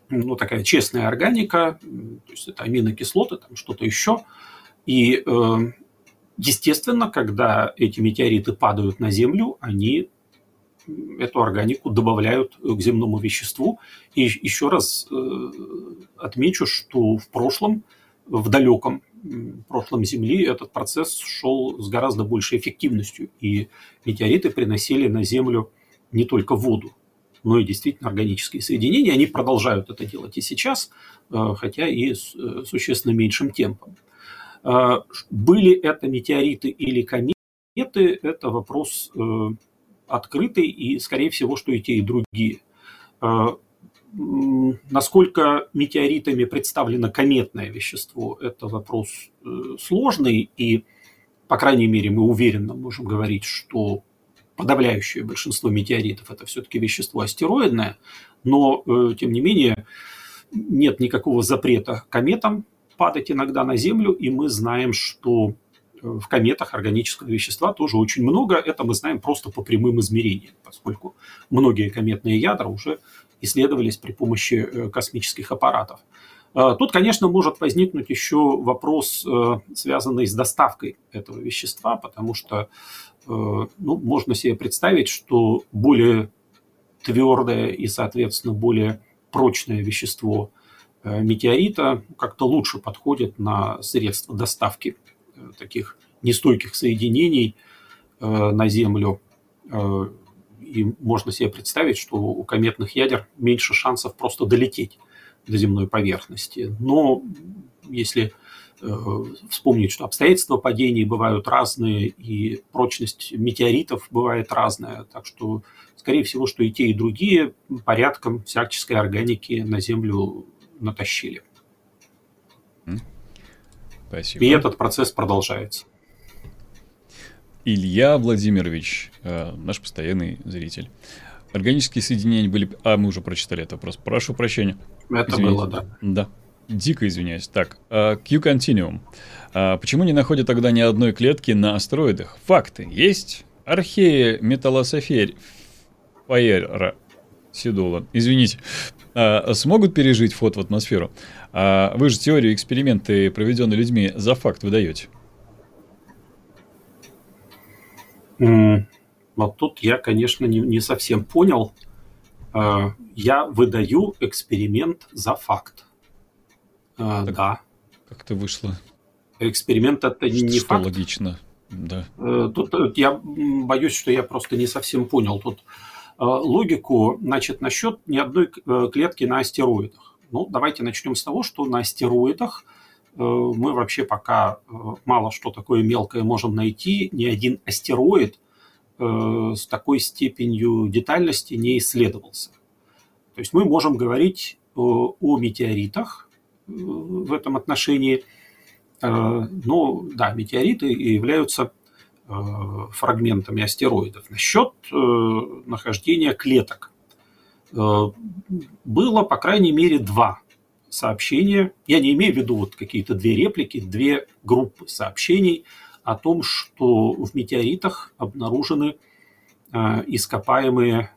ну, такая честная органика, то есть это аминокислоты, там что-то еще – и, естественно, когда эти метеориты падают на Землю, они эту органику добавляют к земному веществу. И еще раз э, отмечу, что в прошлом, в далеком прошлом Земли этот процесс шел с гораздо большей эффективностью. И метеориты приносили на Землю не только воду, но и действительно органические соединения. Они продолжают это делать и сейчас, э, хотя и с существенно меньшим темпом. А, были это метеориты или кометы, это вопрос э, открытый и, скорее всего, что и те, и другие. А, насколько метеоритами представлено кометное вещество, это вопрос э, сложный, и, по крайней мере, мы уверенно можем говорить, что подавляющее большинство метеоритов это все-таки вещество астероидное, но, э, тем не менее, нет никакого запрета кометам падать иногда на Землю, и мы знаем, что э, в кометах органического вещества тоже очень много. Это мы знаем просто по прямым измерениям, поскольку многие кометные ядра уже исследовались при помощи э, космических аппаратов. Э, тут, конечно, может возникнуть еще вопрос, связанный с доставкой этого вещества, потому что ну, можно себе представить, что более твердое и, соответственно, более прочное вещество – метеорита как-то лучше подходит на средства доставки э, таких нестойких соединений э, на Землю. и можно себе представить, что у кометных ядер меньше шансов просто долететь до земной поверхности. Но если э, вспомнить, что обстоятельства падений бывают разные, и прочность метеоритов бывает разная, так что, скорее всего, что и те, и другие порядком всяческой органики на Землю натащили. Спасибо. И этот процесс продолжается. Илья Владимирович, э, наш постоянный зритель. Органические соединения были... А, мы уже прочитали это вопрос. Прошу прощения. Это Извините. было, да. Да. Дико извиняюсь. Так, uh, Q-Continuum. Uh, почему не находят тогда ни одной клетки на астероидах? Факты. Есть архея металлософерь Фаера Сидула. Извините. Uh, смогут пережить вход в атмосферу? Uh, вы же теорию эксперименты, проведенные людьми, за факт выдаете. Вот тут я, конечно, не, не совсем понял. Э, я выдаю эксперимент за факт. Э, так да. Как-то вышло. Эксперимент это что, не что факт. логично. Да. Э, тут я боюсь, что я просто не совсем понял тут логику. Значит, насчет ни одной клетки на астероидах. Ну, давайте начнем с того, что на астероидах мы вообще пока мало что такое мелкое можем найти. Ни один астероид Э, с такой степенью детальности не исследовался. То есть мы можем говорить о, метеоритах э, в этом отношении. Э, но да, метеориты являются фрагментами астероидов. Насчет нахождения клеток. Было, по крайней мере, два сообщения. Я не имею в виду вот какие-то две реплики, две группы сообщений – о том, что в метеоритах обнаружены э, ископаемые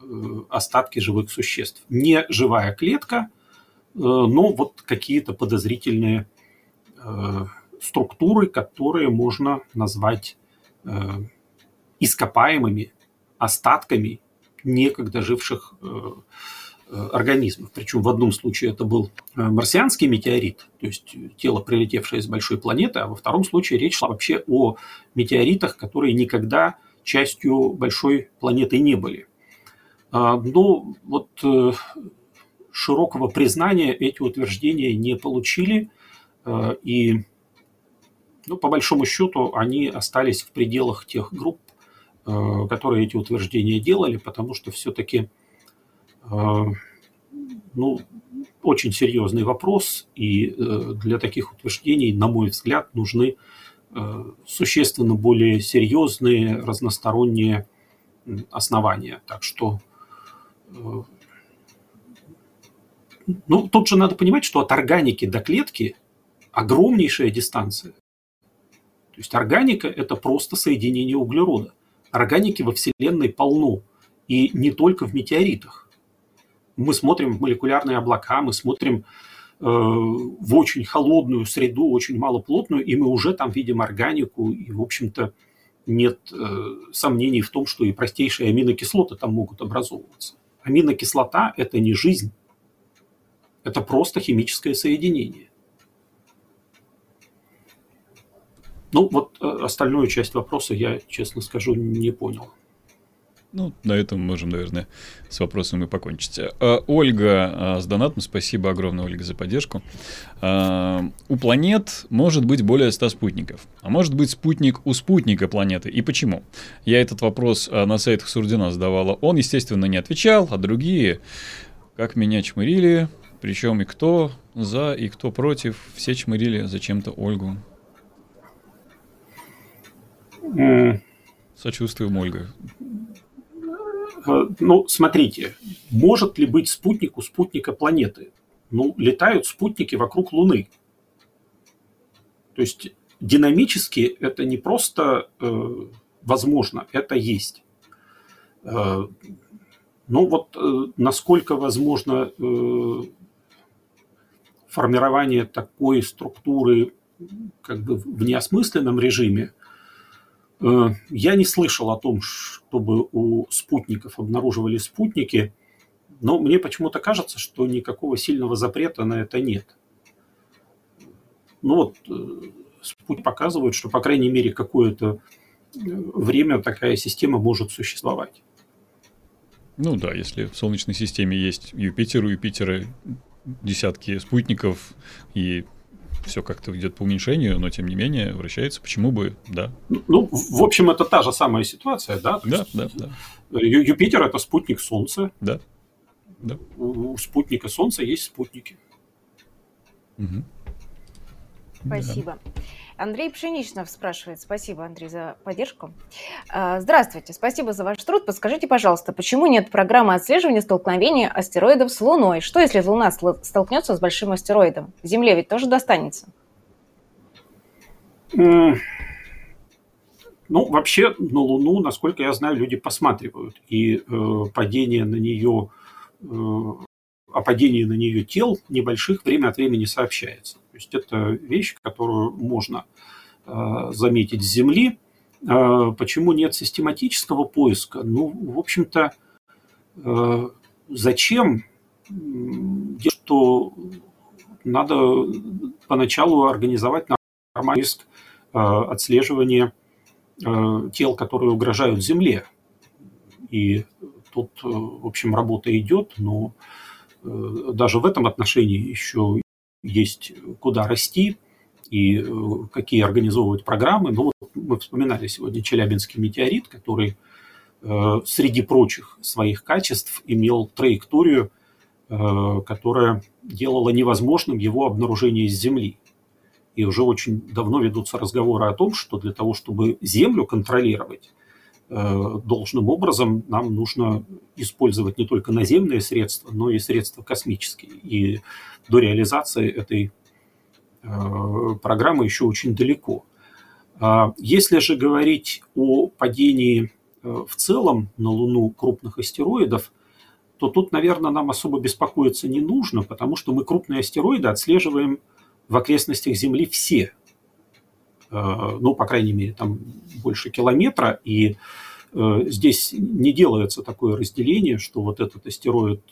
э, остатки живых существ. Не живая клетка, э, но вот какие-то подозрительные структуры, которые можно назвать ископаемыми остатками некогда живших Э, организмов. Причем в одном случае это был э, марсианский метеорит, то есть тело, прилетевшее из большой планеты, а во втором случае речь шла вообще о метеоритах, которые никогда частью большой планеты не были. А, но вот э, широкого признания эти утверждения не получили, и ну, по большому счету они остались в пределах тех групп, которые эти утверждения делали, потому что все-таки а, ну, очень серьезный вопрос, и э, для таких утверждений, на мой взгляд, нужны э, существенно более серьезные, разносторонние основания. Так что, э, ну, тут же надо понимать, что от органики до клетки огромнейшая дистанция. То есть органика – это просто соединение углерода. Органики во Вселенной полно, и не только в метеоритах мы смотрим в молекулярные облака, мы смотрим э, в очень холодную среду, очень малоплотную, и мы уже там видим органику, и, в общем-то, нет э, сомнений в том, что и простейшие аминокислоты там могут образовываться. Аминокислота – это не жизнь, это просто химическое соединение. Ну, вот э, остальную часть вопроса я, честно скажу, не понял. Ну, на этом можем, наверное, с вопросом и покончить. А, Ольга а, с донатом, спасибо огромное, Ольга, за поддержку. А, у планет может быть более 100 спутников, а может быть спутник у спутника планеты. И почему? Я этот вопрос на сайтах Сурдина задавала. Он, естественно, не отвечал, а другие, как меня чмырили, причем и кто за, и кто против, все чмырили зачем-то Ольгу. Сочувствуем, Ольга. Э, ну, смотрите, может ли быть спутник у спутника планеты? Ну, летают спутники вокруг Луны. То есть динамически это не просто э, возможно, это есть. Э, ну вот э, насколько возможно э, формирование такой структуры как бы в неосмысленном режиме, я не слышал о том, чтобы у спутников обнаруживали спутники, но мне почему-то кажется, что никакого сильного запрета на это нет. Ну вот, э, спутник показывает, что, по крайней мере, какое-то э, время такая система может существовать. Ну да, если в Солнечной системе есть Юпитер, у Юпитера десятки спутников, и все как-то идет по уменьшению, но тем не менее вращается. Почему бы, да? Ну, в общем, это та же самая ситуация, да? То да, есть, да, да. Юпитер это спутник Солнца. Да. да. У спутника Солнца есть спутники. Угу. Спасибо. Да. Андрей Пшеничнов спрашивает. Спасибо, Андрей, за поддержку. А, здравствуйте, спасибо за ваш труд. Подскажите, пожалуйста, почему нет программы отслеживания столкновения астероидов с Луной? Что, если Луна столкнется с большим астероидом? Земле ведь тоже достанется. Ну, вообще на Луну, насколько я знаю, люди посматривают. И э, падение на нее, э, о падении на нее тел небольших время от времени сообщается. То есть это вещь, которую можно э, заметить с Земли. Э, почему нет систематического поиска? Ну, в общем-то, э, зачем? Что надо поначалу организовать нормальный поиск отслеживания тел, которые угрожают Земле. И тут, в общем, работа идет, но даже в этом отношении еще есть куда расти и э, какие организовывают программы. Ну, вот мы вспоминали сегодня Челябинский метеорит, который э, среди прочих своих качеств имел траекторию, э, которая делала невозможным его обнаружение с Земли. И уже очень давно ведутся разговоры о том, что для того, чтобы Землю контролировать, должным образом нам нужно использовать не только наземные средства, но и средства космические. И до реализации этой э, программы еще очень далеко. А если же говорить о падении э, в целом на Луну крупных астероидов, то тут, наверное, нам особо беспокоиться не нужно, потому что мы крупные астероиды отслеживаем в окрестностях Земли все. Э, ну, по крайней мере, там больше километра, и здесь не делается такое разделение, что вот этот астероид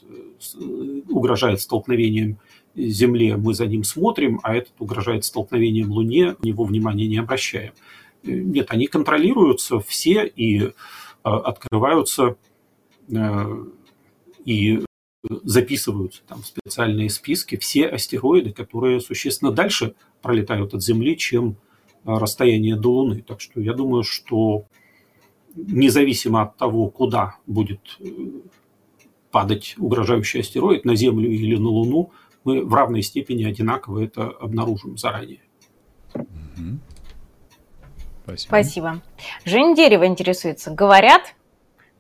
угрожает столкновением Земле, мы за ним смотрим, а этот угрожает столкновением Луне, на него внимания не обращаем. Э, нет, они контролируются все и э, открываются э, и записываются там в специальные списки все астероиды, которые существенно дальше пролетают от Земли, чем расстояние до Луны. Так что я думаю, что независимо от того, куда будет падать угрожающий астероид, на Землю или на Луну, мы в равной степени одинаково это обнаружим заранее. Спасибо. Спасибо. Жень Дерева интересуется. Говорят,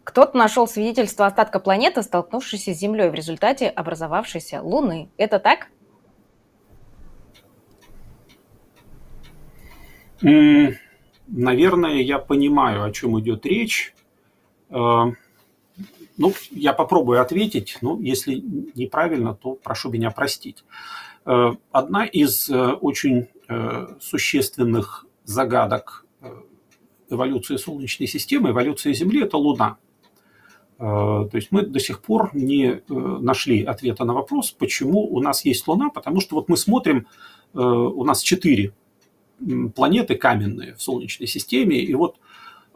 кто-то нашел свидетельство остатка планеты, столкнувшейся с Землей в результате образовавшейся Луны. Это так? Наверное, я понимаю, о чем идет речь. Э, ну, я попробую ответить, но если неправильно, то прошу меня простить. Э, одна из э, очень существенных загадок эволюции Солнечной системы, эволюции Земли – это Луна. То есть мы до сих пор не нашли ответа на вопрос, почему у нас есть Луна, потому что вот мы смотрим, у нас четыре планеты каменные в Солнечной системе, и вот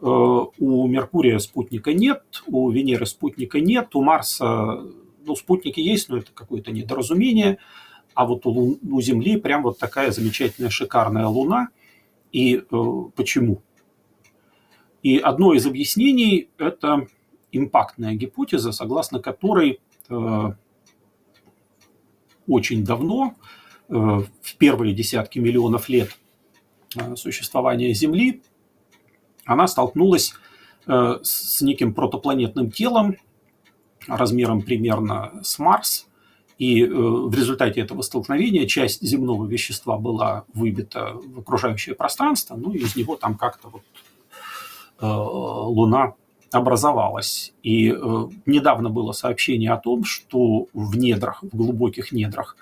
Э, у Меркурия спутника нет, у Венеры спутника нет, у Марса ну, спутники есть, но это какое-то недоразумение. А вот у, Лун, у Земли прям вот такая замечательная, шикарная Луна. И э, почему? И одно из объяснений – это импактная гипотеза, согласно которой э, очень давно, э, в первые десятки миллионов лет существования Земли, она столкнулась э, с неким протопланетным телом размером примерно с Марс, и э, в результате этого столкновения часть земного вещества была выбита в окружающее пространство, ну и из него там как-то вот э, Луна образовалась. И недавно было сообщение о том, что в недрах, в глубоких недрах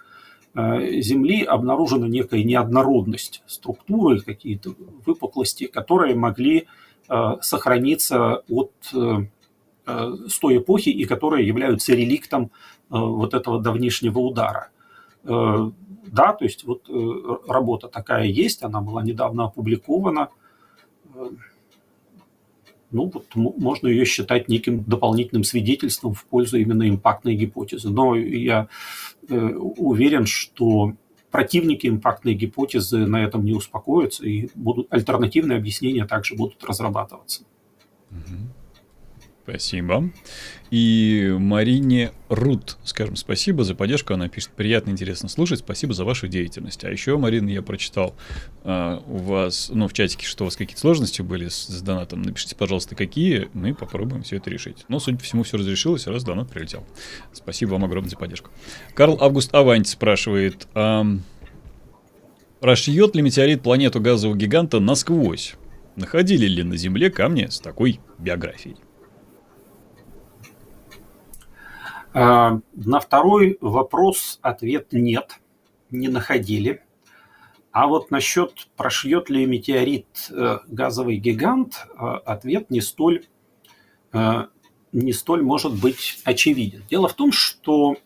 Земли обнаружена некая неоднородность структуры, какие-то выпуклости, которые могли э, сохраниться от э, э, с той эпохи и которые являются реликтом вот этого давнишнего удара. Да, то есть вот работа такая есть, она была недавно опубликована. ну, вот можно ее считать неким дополнительным свидетельством в пользу именно импактной гипотезы. Но я э, уверен, что противники импактной гипотезы на этом не успокоятся, и будут альтернативные объяснения также будут разрабатываться. Спасибо. И Марине Рут, скажем, спасибо за поддержку. Она пишет, приятно, интересно слушать. Спасибо за вашу деятельность. А еще, Марина, я прочитал uh, у вас, ну, в чатике, что у вас какие-то сложности были с, с донатом. Напишите, пожалуйста, какие. Мы попробуем все это решить. Но, судя по всему, все разрешилось, раз донат прилетел. Спасибо вам огромное за поддержку. Карл Август Аванти спрашивает, а, прошьет ли метеорит планету газового гиганта насквозь? Находили ли на Земле камни с такой биографией? А, на второй вопрос ответ нет, не находили. А вот насчет прошьет ли метеорит э, газовый гигант, э, ответ не столь, э, не столь может быть очевиден. Дело в том, что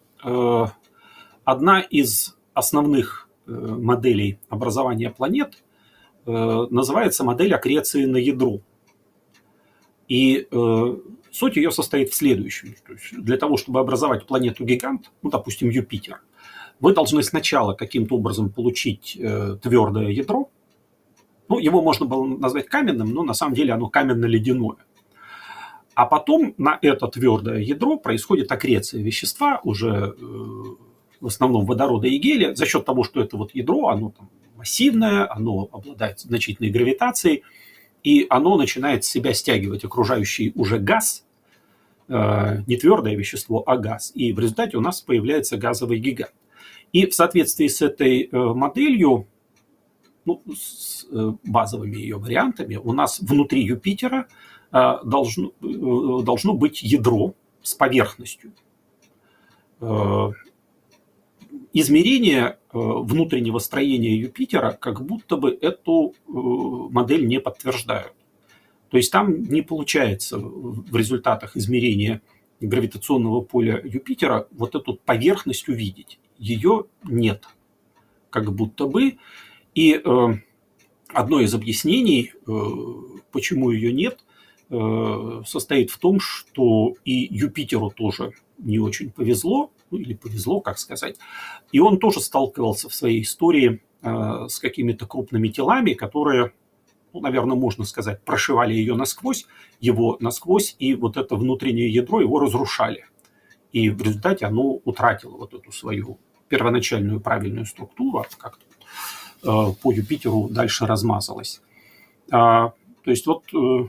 одна из основных моделей образования планет называется модель аккреции на ядро. И Суть ее состоит в следующем. То есть для того, чтобы образовать планету-гигант, ну, допустим, Юпитер, вы должны сначала каким-то образом получить э, твердое ядро. Ну, его можно было назвать каменным, но на самом деле оно каменно-ледяное. А потом на это твердое ядро происходит аккреция вещества, уже э, в основном водорода и гелия, за счет того, что это вот ядро, оно там массивное, оно обладает значительной гравитацией, и оно начинает себя стягивать окружающий уже газ, Э, не твердое вещество, а газ. И в результате у нас появляется газовый гигант. И в соответствии с этой э, моделью, ну, с э, базовыми ее вариантами, у нас внутри Юпитера должно, должно быть ядро с поверхностью. Измерения внутреннего строения Юпитера как будто бы эту модель не подтверждают. То есть там не получается в результатах измерения гравитационного поля Юпитера вот эту поверхность увидеть. Ее нет, как будто бы. И э, одно из объяснений, э, почему ее нет, э, состоит в том, что и Юпитеру тоже не очень повезло, ну или повезло, как сказать, и он тоже сталкивался в своей истории э, с какими-то крупными телами, которые ну, наверное, можно сказать, прошивали ее насквозь, его насквозь, и вот это внутреннее ядро его разрушали. И в результате оно утратило вот эту свою первоначальную правильную структуру, а как-то э, по Юпитеру дальше размазалось. А, то есть вот, э,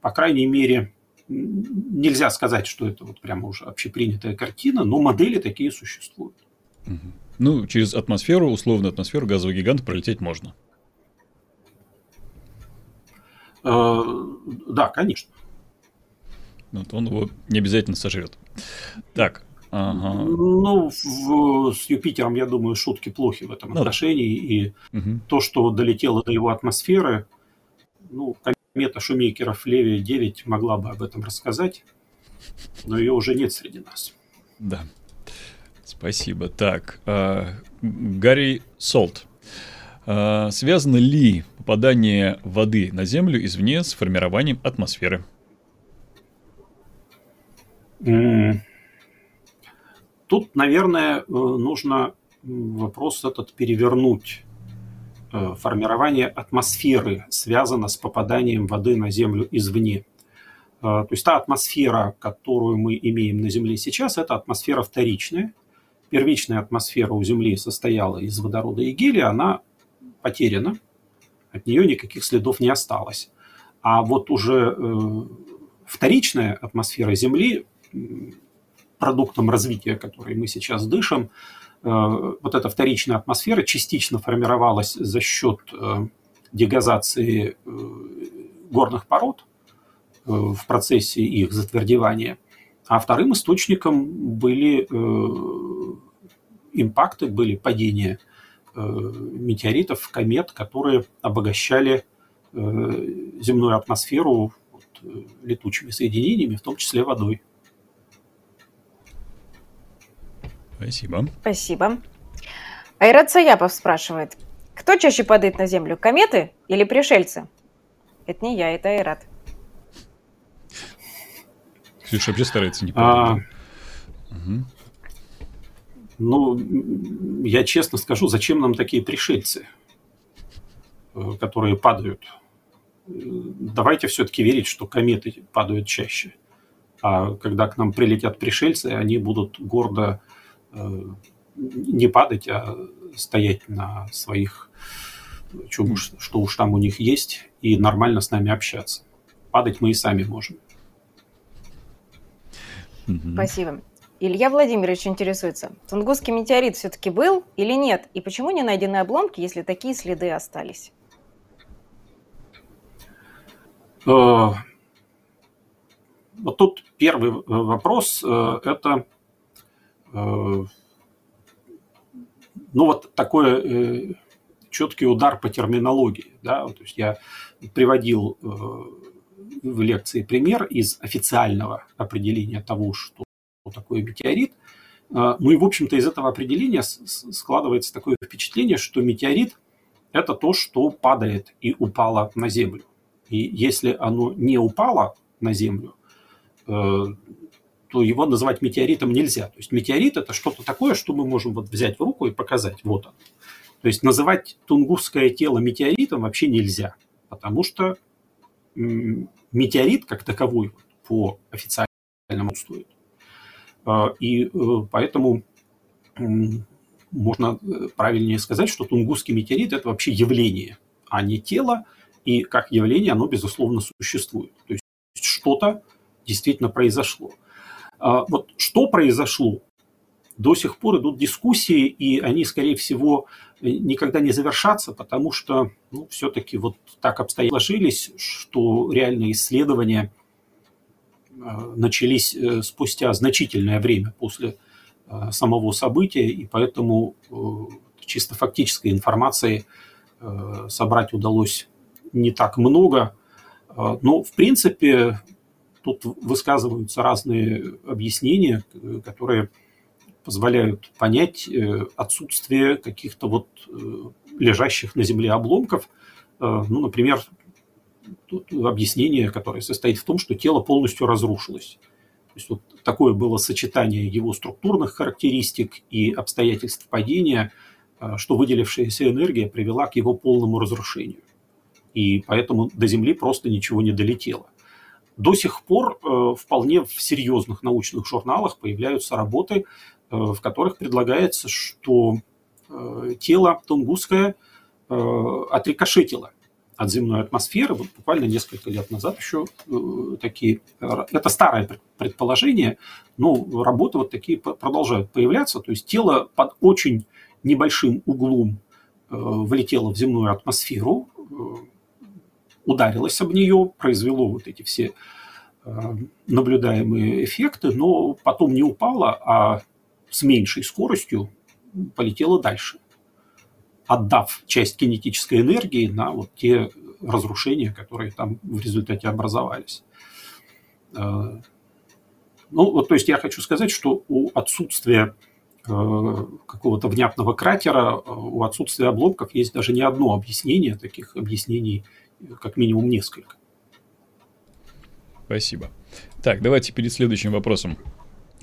по крайней мере, нельзя сказать, что это вот прямо уже общепринятая картина, но модели такие существуют. Ну, через атмосферу, условную атмосферу газового гиганта пролететь можно. Э, да, конечно. Вот он его не обязательно сожрет. Так. Ага. Ну, в, с Юпитером, я думаю, шутки плохи в этом ну, отношении. И угу. то, что долетело до его атмосферы, ну, комета Шумейкера Левия 9 могла бы об этом рассказать, но ее уже нет среди нас. Да. Спасибо. Так, э, Гарри Солт. Э, связано ли попадание воды на Землю извне с формированием атмосферы? Тут, наверное, э, нужно вопрос этот перевернуть. Э, формирование атмосферы связано с попаданием воды на Землю извне. То есть та атмосфера, которую мы имеем на Земле сейчас, это атмосфера вторичная. Первичная атмосфера у Земли состояла из водорода и гелия, она потеряна, от нее никаких следов не осталось. А вот уже э, вторичная атмосфера Земли, продуктом развития, который мы сейчас дышим, э, вот эта вторичная атмосфера частично формировалась за счет э, дегазации горных пород в процессе их затвердевания, а вторым источником были импакты, были падения Э, метеоритов, комет, которые обогащали э, земную атмосферу э, летучими соединениями, в том числе водой. Спасибо. Спасибо. Айрат Саяпов спрашивает, кто чаще падает на Землю, кометы или пришельцы? Это не я, это Айрат. Ксюша вообще старается не а... угу. Ну, я честно скажу, зачем нам такие пришельцы, э, которые падают? Давайте все-таки верить, что кометы падают чаще. А когда к нам прилетят пришельцы, они будут гордо э, не падать, а стоять на своих, что уж, что уж там у них есть, и нормально с нами общаться. Падать мы и сами можем. Спасибо. Илья Владимирович интересуется, Тунгусский метеорит все-таки был или нет? И почему не найдены обломки, если такие следы остались? Э, вот тут первый э, вопрос э, – это ну вот такой четкий удар по терминологии. Да? То есть я приводил в лекции пример из официального определения того, что такое метеорит. Ну и, в общем-то, из этого определения складывается такое впечатление, что метеорит – это то, что падает и упало на Землю. И если оно не упало на Землю, э, то его называть метеоритом нельзя. То есть метеорит – это что-то такое, что мы можем вот взять в руку и показать. Вот он. То есть называть тунгусское тело метеоритом вообще нельзя, потому что метеорит как таковой по официальному отсутствует. А, и э, поэтому можно э, правильнее сказать, что тунгусский метеорит – это вообще явление, а не тело, и как явление оно, безусловно, существует. То есть что-то действительно произошло. А, вот что произошло, до сих пор идут дискуссии, и они, скорее всего, никогда не завершатся, потому что ну, все-таки вот так обстоятельства что реальные исследования а, начались э, спустя значительное время после а, самого события, и поэтому э, чисто фактической информации э, собрать удалось не так много. Но, в принципе, тут высказываются разные объяснения, которые позволяют понять э, отсутствие каких-то вот э, лежащих на Земле обломков. Э, ну, например, тут объяснение, которое состоит в том, что тело полностью разрушилось. То есть вот такое было сочетание его структурных характеристик и обстоятельств падения, что выделившаяся энергия привела к его полному разрушению и поэтому до Земли просто ничего не долетело. До сих пор э, вполне в серьезных научных журналах появляются работы, э, в которых предлагается, что э, тело Тунгусское отрикошетило от земной атмосферы. Вот буквально несколько лет назад еще такие... Это старое предположение, но работы вот такие продолжают появляться. То есть тело под очень небольшим углом влетело в земную атмосферу, ударилось об нее, произвело вот эти все э, наблюдаемые эффекты, но потом не упало, а с меньшей скоростью полетело дальше, отдав часть кинетической энергии на вот те разрушения, которые там в результате образовались. Э, ну, вот, то есть я хочу сказать, что у отсутствия э, какого-то внятного кратера, у отсутствия обломков есть даже не одно объяснение, таких объяснений как минимум несколько. Спасибо. Так, давайте перед следующим вопросом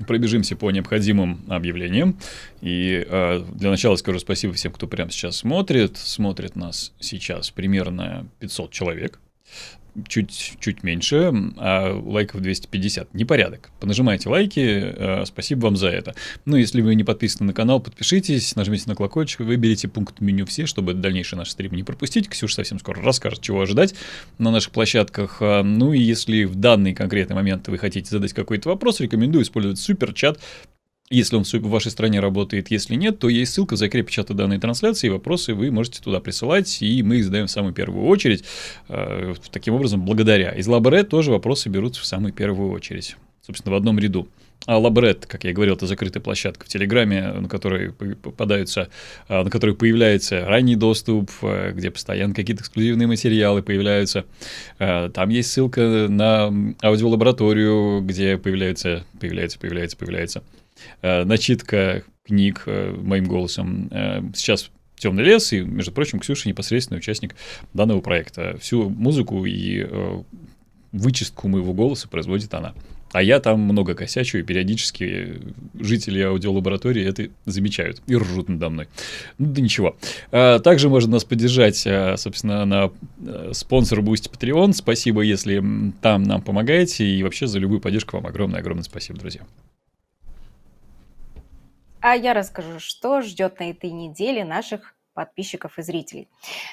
пробежимся по необходимым объявлениям. И э, для начала скажу спасибо всем, кто прямо сейчас смотрит. Смотрит нас сейчас примерно 500 человек чуть, чуть меньше, а лайков 250. Непорядок. Понажимайте лайки, э, спасибо вам за это. Ну, если вы не подписаны на канал, подпишитесь, нажмите на колокольчик, выберите пункт меню все, чтобы дальнейший наш стрим не пропустить. Ксюша совсем скоро расскажет, чего ожидать на наших площадках. А, ну и если в данный конкретный момент вы хотите задать какой-то вопрос, рекомендую использовать супер-чат если он в вашей стране работает, если нет, то есть ссылка в закрепе чата данной трансляции, и вопросы вы можете туда присылать, и мы их задаем в самую первую очередь. Э, таким образом, благодаря. Из Лабре тоже вопросы берутся в самую первую очередь. Собственно, в одном ряду. А Лабрет, как я говорил, это закрытая площадка в Телеграме, на которой попадаются, э, на которой появляется ранний доступ, э, где постоянно какие-то эксклюзивные материалы появляются. Там есть ссылка на аудиолабораторию, где появляется, появляется, появляется Э, начитка книг э, моим голосом. Э, сейчас Темный лес, и, между прочим, Ксюша непосредственный участник данного проекта. Всю музыку и вычистку моего голоса производит она. А я там много косячу, и периодически жители аудиолаборатории это замечают и ржут надо мной. Ну да ничего. Также можно нас поддержать, собственно, на э, спонсор Boost Patreon. Спасибо, если там нам помогаете. И вообще за любую поддержку вам огромное-огромное спасибо, друзья. А я расскажу, что ждет на этой неделе наших подписчиков и зрителей.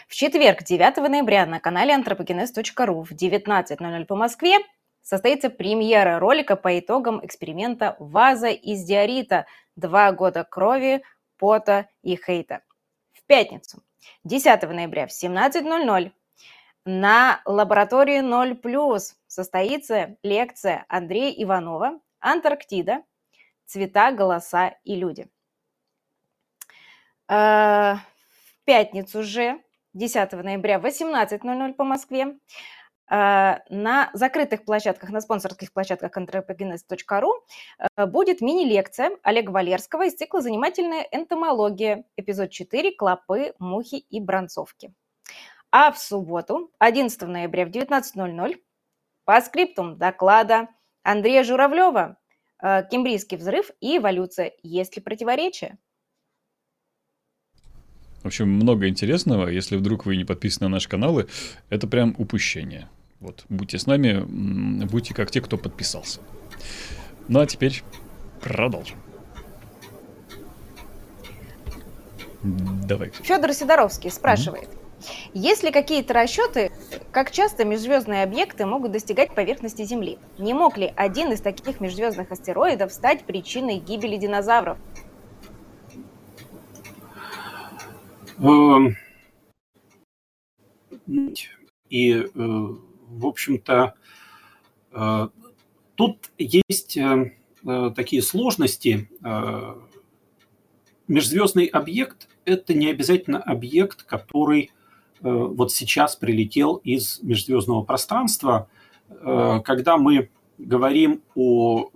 В четверг, 9 ноября, на канале anthropogenes.ru в 19.00 по Москве состоится премьера ролика по итогам эксперимента «Ваза из диорита. Два года крови, пота и хейта». В пятницу, 10 ноября в 17.00 на лаборатории 0+, состоится лекция Андрея Иванова «Антарктида. Цвета, голоса и люди». Э, в пятницу же, 10 ноября в 18.00 по Москве, э, на закрытых площадках, на спонсорских площадках anthropogenes.ru э, будет мини-лекция Олега Валерского из цикла «Занимательная энтомология», эпизод 4 «Клопы, мухи и бронцовки». А в субботу, 11 ноября в 19.00, по скриптум доклада Андрея Журавлева «Кембрийский взрыв и эволюция. Есть ли противоречия?» В общем, много интересного. Если вдруг вы не подписаны на наши каналы, это прям упущение. Вот, будьте с нами, будьте как те, кто подписался. Ну а теперь продолжим. Давай. Федор Сидоровский спрашивает. Есть ли какие-то расчеты, как часто межзвездные объекты могут достигать поверхности Земли? Не мог ли один из таких межзвездных астероидов стать причиной гибели динозавров? Эм, и, э, в общем-то, э, тут есть э, такие сложности. Межзвездный объект – это не обязательно объект, который вот сейчас прилетел из межзвездного пространства. Когда мы говорим о...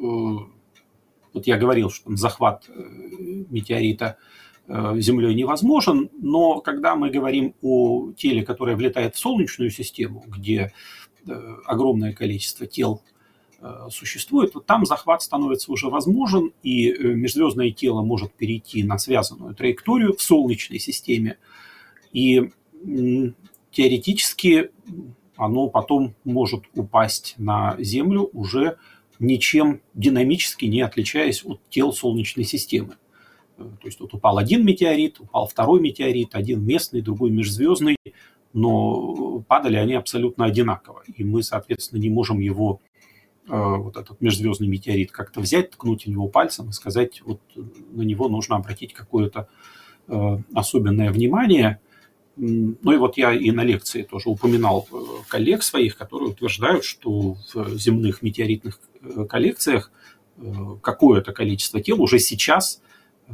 Вот я говорил, что захват метеорита – Э, Землей невозможен, но когда мы говорим о теле, которое влетает в Солнечную систему, где э, огромное количество тел э, существует, вот там захват становится уже возможен, и межзвездное тело может перейти на связанную траекторию в Солнечной системе, и теоретически оно потом может упасть на Землю уже ничем динамически не отличаясь от тел Солнечной системы. То есть вот упал один метеорит, упал второй метеорит, один местный, другой межзвездный, но падали они абсолютно одинаково. И мы, соответственно, не можем его, э, вот этот межзвездный метеорит, как-то взять, ткнуть в него пальцем и сказать, вот на него нужно обратить какое-то э, особенное внимание. Ну и вот я и на лекции тоже упоминал э, коллег своих, которые утверждают, что в земных метеоритных коллекциях какое-то количество тел уже сейчас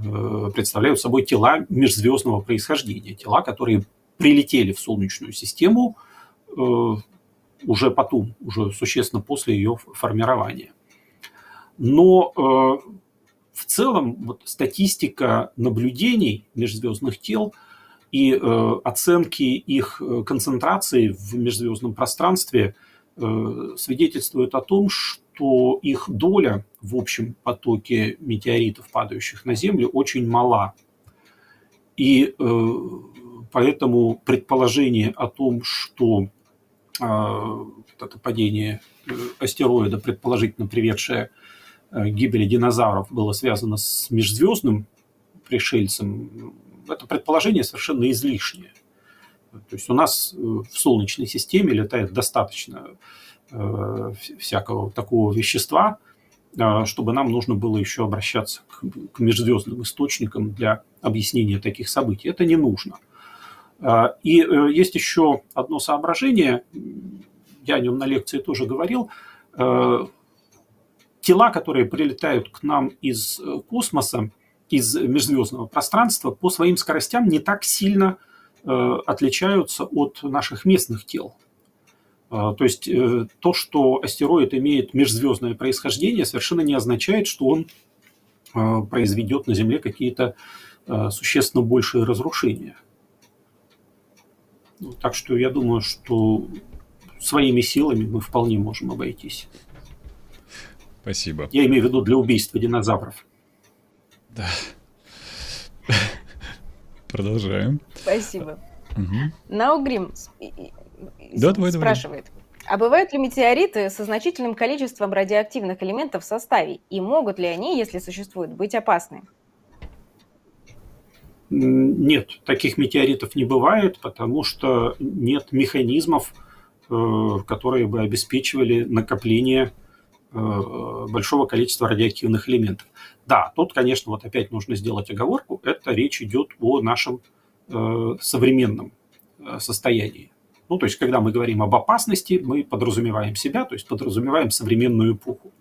Э, представляют собой тела межзвездного происхождения, тела, которые прилетели в Солнечную систему э, уже потом, уже существенно после ее формирования. Но э, в целом вот, статистика наблюдений межзвездных тел и оценки их концентрации в межзвездном пространстве свидетельствуют о том, что их доля в общем потоке метеоритов, падающих на Землю, очень мала. И э, поэтому предположение о том, что э, это падение э, астероида, предположительно приведшее э, к гибели динозавров, было связано с межзвездным пришельцем, это предположение совершенно излишнее. То есть у нас э, в Солнечной системе летает достаточно Э, всякого такого вещества, э, чтобы нам нужно было еще обращаться к, к межзвездным источникам для объяснения таких событий. Это не нужно. И есть еще одно соображение, я о нем на лекции тоже говорил. Тела, которые прилетают к нам из космоса, из межзвездного пространства, по своим скоростям не так сильно отличаются от наших местных тел. А, то есть э, то, что астероид имеет межзвездное происхождение, совершенно не означает, что он произведет на Земле какие-то существенно большие разрушения. Ну, так что я думаю, что своими силами мы вполне можем обойтись. Спасибо. Я имею в виду для убийства динозавров. Да. Продолжаем. Спасибо. Угу. Наугрим Да, давай, давай. спрашивает. А бывают ли метеориты со значительным количеством радиоактивных элементов в составе? И могут ли они, если существуют, быть опасны? Нет, таких метеоритов не бывает, потому что нет механизмов, э, которые бы обеспечивали накопление э, большого количества радиоактивных элементов. Да, тут, конечно, вот опять нужно сделать оговорку. Это речь идет о нашем э, современном э, состоянии. Ну, то есть, когда мы говорим об опасности, мы подразумеваем себя, то есть подразумеваем современную эпоху.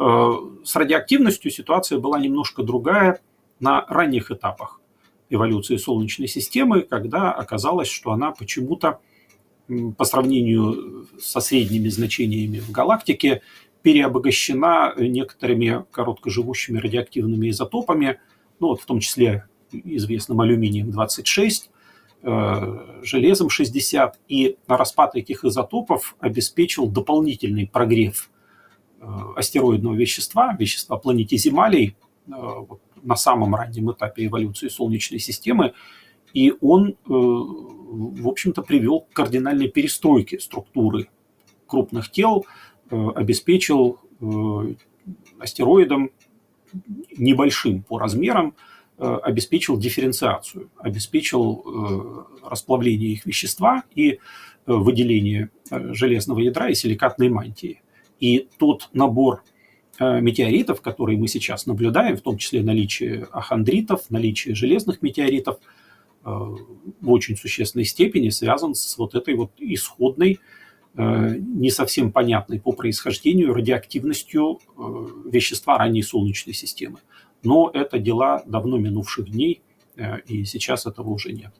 Э, С радиоактивностью ситуация была немножко другая на ранних этапах эволюции Солнечной системы, когда оказалось, что она почему-то по сравнению со средними значениями в галактике переобогащена некоторыми короткоживущими радиоактивными изотопами, ну вот в том числе известным алюминием-26, э, железом 60, и распад этих изотопов обеспечил дополнительный прогрев э, астероидного вещества, вещества планетиземалей, э, на самом раннем этапе эволюции Солнечной системы, и он, в общем-то, привел к кардинальной перестройке структуры крупных тел, обеспечил э, астероидам небольшим по размерам, э, обеспечил дифференциацию, обеспечил э, расплавление их вещества и э, выделение э, железного ядра и силикатной мантии. И тот набор э, метеоритов, которые мы сейчас наблюдаем, в том числе наличие ахондритов, наличие железных метеоритов, э, в очень существенной степени связан с вот этой вот исходной, э, не совсем понятной по происхождению радиоактивностью э, вещества ранней Солнечной системы. Но это дела давно минувших дней, э, и сейчас этого уже нет.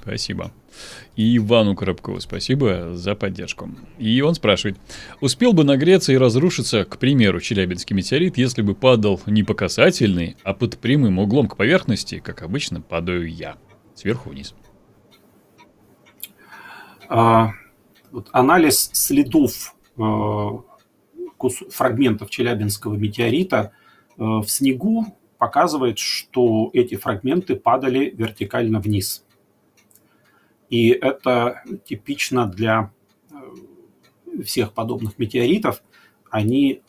Спасибо. И Ивану Коробкову спасибо за поддержку. И он спрашивает, успел бы нагреться и разрушиться, к примеру, Челябинский метеорит, если бы падал не по касательной, а под прямым углом к поверхности, как обычно падаю я, сверху вниз. А, вот анализ следов э, фрагментов Челябинского метеорита э, в снегу показывает, что эти фрагменты падали вертикально вниз. И это типично для э, всех подобных метеоритов. Они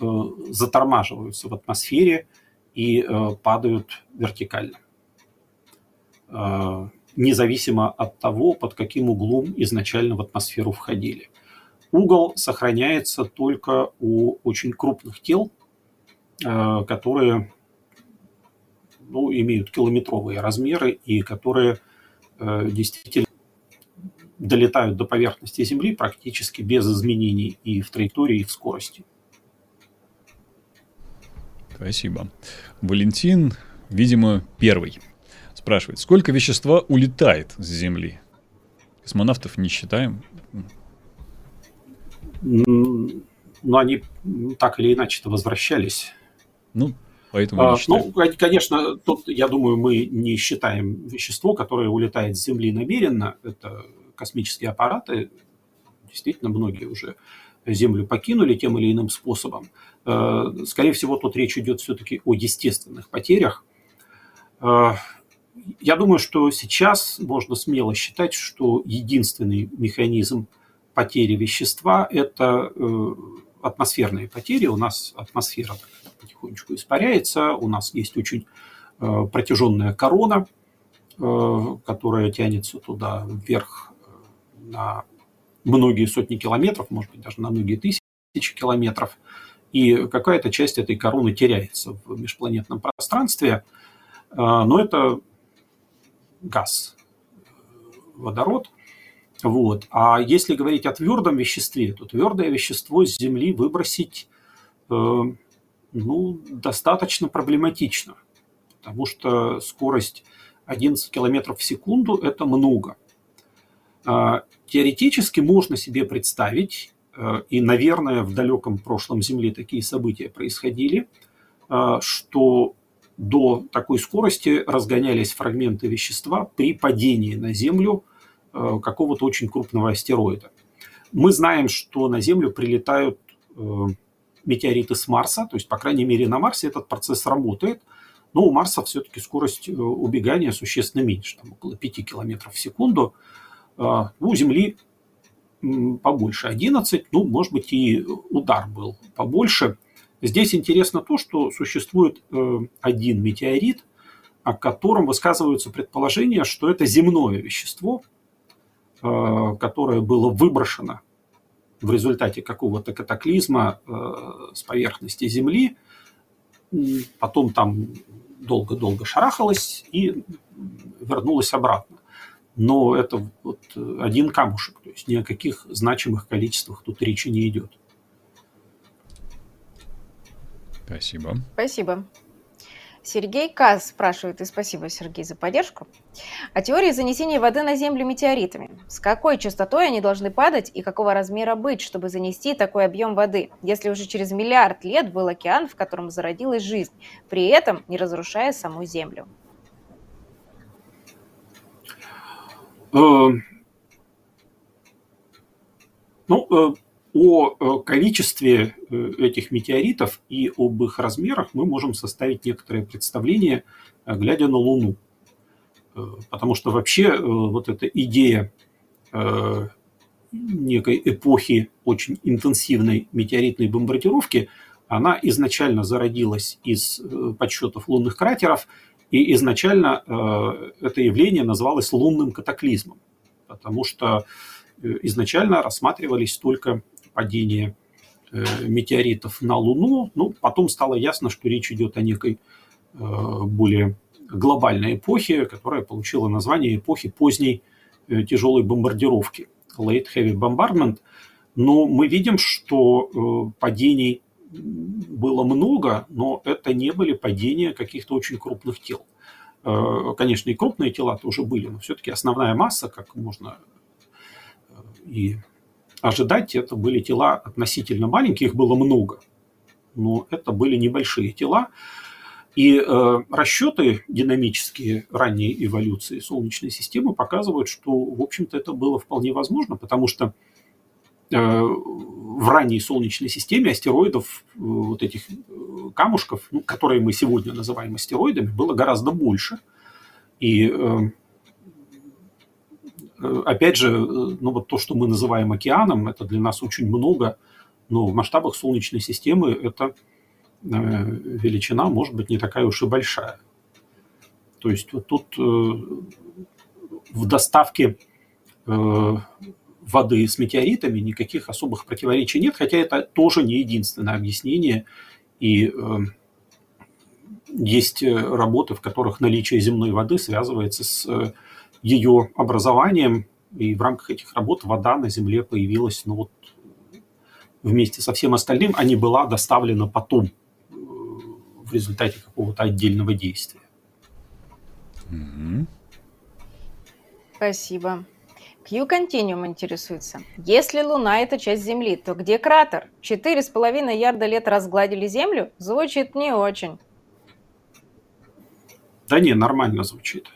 затормаживаются в атмосфере и падают вертикально. Независимо от того, под каким углом изначально в атмосферу входили. Угол сохраняется только у очень крупных тел, э, которые ну, имеют километровые размеры и которые э, действительно долетают до поверхности Земли практически без изменений и в траектории, и в скорости. Спасибо. Валентин, видимо, первый. Спрашивает, сколько вещества улетает с Земли? Космонавтов не считаем. Но они м, так или иначе-то возвращались. Ну, поэтому А, не считаем. Ну, кон- конечно, тут, я думаю, мы не считаем вещество, которое улетает с Земли намеренно. Это космические аппараты. Действительно, многие уже Землю покинули тем или иным способом. Э, Скорее всего, тут речь идет все-таки о естественных потерях. Я думаю, что сейчас можно смело считать, что единственный механизм потери вещества – это э, атмосферные потери. У нас атмосфера потихонечку испаряется, у нас есть очень э, протяженная корона, э, которая тянется туда вверх на многие сотни километров, может быть, даже на многие тысячи километров. И какая-то часть этой короны теряется в межпланетном пространстве. Но это газ, э, водород. Вот. А если говорить о твердом веществе, то твердое вещество с Земли выбросить э, ну, достаточно проблематично, потому что скорость 11 километров в секунду – это много. А, Теоретически можно себе представить, э, и, наверное, в далеком прошлом Земли такие события происходили, э, что до такой скорости разгонялись фрагменты вещества при падении на Землю э, какого-то очень крупного астероида. Мы знаем, что на Землю прилетают э, метеориты с Марса, то есть, по крайней мере, на Марсе этот процесс работает, но у Марса все-таки скорость убегания существенно меньше, там около 5 км в секунду. У Земли побольше, 11, ну, может быть, и удар был побольше. Здесь интересно то, что существует один метеорит, о котором высказываются предположения, что это земное вещество, э, которое было выброшено в результате какого-то катаклизма э, с поверхности Земли, потом там долго-долго шарахалось и вернулось обратно. Но это вот один камушек, то есть ни о каких значимых количествах тут речи не идет. Спасибо. Спасибо. Сергей Каз спрашивает, и спасибо, Сергей, за поддержку, о теории занесения воды на Землю метеоритами. С какой частотой они должны падать и какого размера быть, чтобы занести такой объем воды, если уже через миллиард лет был океан, в котором зародилась жизнь, при этом не разрушая саму Землю? Эм, ну, э, о э, количестве э, этих метеоритов и об их размерах мы можем составить некоторое представление, э, глядя на Луну. Потому что вообще вот эта идея некой эпохи очень интенсивной метеоритной бомбардировки, она изначально зародилась из подсчетов лунных кратеров, и изначально это явление называлось лунным катаклизмом, потому что изначально рассматривались только падения э, метеоритов на Луну. Ну, потом стало ясно, что речь идет о некой э, более глобальной эпохе, которая получила название эпохи поздней э, тяжелой бомбардировки, Late Heavy Bombardment. Но мы видим, что падений было много, но это не были падения каких-то очень крупных тел. Конечно, и крупные тела тоже были, но все-таки основная масса, как можно и ожидать, это были тела относительно маленькие, их было много, но это были небольшие тела. И э, расчеты динамические ранней эволюции Солнечной системы показывают, что, в общем-то, это было вполне возможно, потому что э, в ранней Солнечной системе астероидов, э, вот этих э, камушков, ну, которые мы сегодня называем астероидами, было гораздо больше. И э, опять же, э, ну вот то, что мы называем океаном, это для нас очень много, но в масштабах Солнечной системы эта э, величина может быть не такая уж и большая. То есть вот тут в доставке воды с метеоритами никаких особых противоречий нет, хотя это тоже не единственное объяснение. И есть работы, в которых наличие земной воды связывается с ее образованием, и в рамках этих работ вода на Земле появилась, ну вот вместе со всем остальным, а не была доставлена потом э, в результате какого-то отдельного действия. Спасибо. Q Continuum интересуется. Если Луна – это часть Земли, то где кратер? Четыре с половиной ярда лет разгладили Землю? Звучит не очень. Да не, нормально звучит.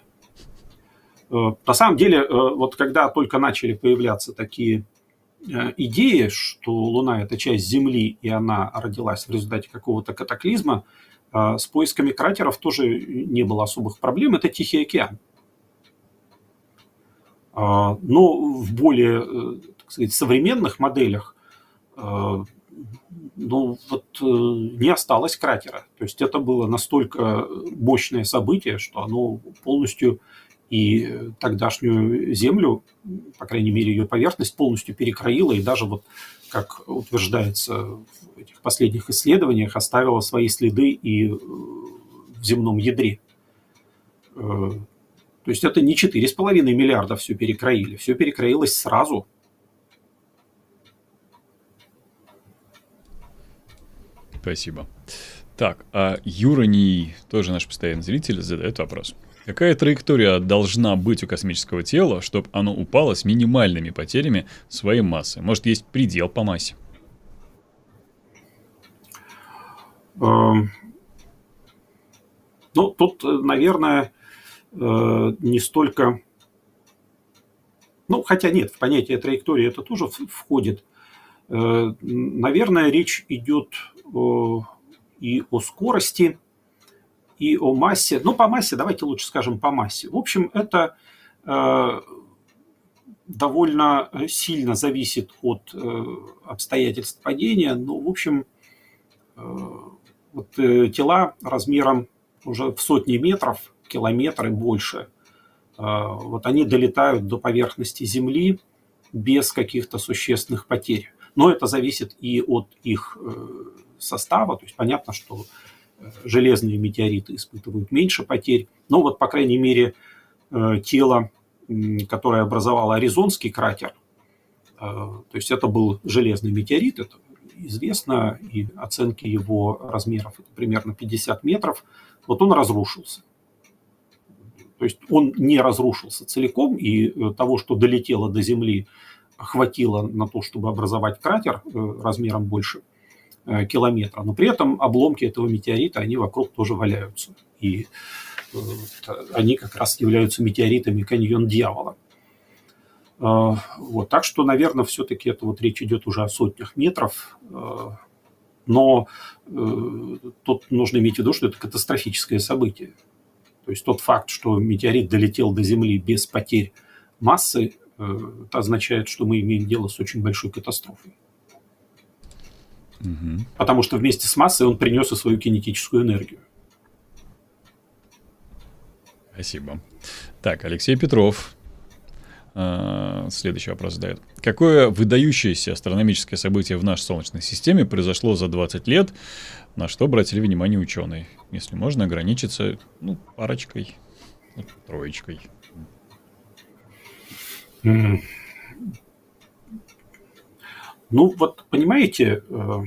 Э, на самом деле, э, вот когда только начали появляться такие э, идеи, что Луна – это часть Земли, и она родилась в результате какого-то катаклизма, с поисками кратеров тоже не было особых проблем. Это Тихий океан. Но в более так сказать, современных моделях ну, вот, не осталось кратера. То есть это было настолько мощное событие, что оно полностью и тогдашнюю землю, по крайней мере, ее поверхность полностью перекроила и даже вот, как утверждается в этих последних исследованиях, оставила свои следы и в земном ядре. Э, то есть это не 4,5 миллиарда все перекроили, все перекроилось сразу. Спасибо. Так, а Юраний, тоже наш постоянный зритель, задает вопрос. Какая траектория должна быть у космического тела, чтобы оно упало с минимальными потерями своей массы? Может, есть предел по массе? Эм, ну, тут, наверное, э, не столько... Ну, хотя нет, в понятие траектории это тоже входит. Наверное, речь идет и о скорости, и о массе. Ну, по массе, давайте лучше скажем по массе. В общем, это довольно сильно зависит от обстоятельств падения. Ну, в общем, вот тела размером уже в сотни метров, километры больше, вот они долетают до поверхности Земли без каких-то существенных потерь. Но это зависит и от их э, состава. То есть понятно, что э, железные метеориты испытывают меньше потерь. Но вот, по крайней мере, э, тело, которое образовало Аризонский кратер, то есть это был железный метеорит, это известно, и оценки его размеров это примерно 50 метров, вот он разрушился. То есть он не разрушился целиком, и того, что долетело до Земли, хватило на то, чтобы образовать кратер э, размером больше э, километра, но при этом обломки этого метеорита, они вокруг тоже валяются. И э, они как раз являются метеоритами каньон дьявола. Вот, так что, наверное, все-таки это вот речь идет уже о сотнях метров, но тут нужно иметь в виду, что это катастрофическое событие. То есть тот факт, что метеорит долетел до Земли без потерь массы, это означает, что мы имеем дело с очень большой катастрофой. Угу. Потому что вместе с массой он принес и свою кинетическую энергию. Спасибо. Так, Алексей Петров. А, следующий вопрос задает. Какое выдающееся астрономическое событие в нашей Солнечной системе произошло за 20 лет, на что обратили внимание ученые? Если можно ограничиться ну, парочкой, ну, троечкой. Ну, вот понимаете, э,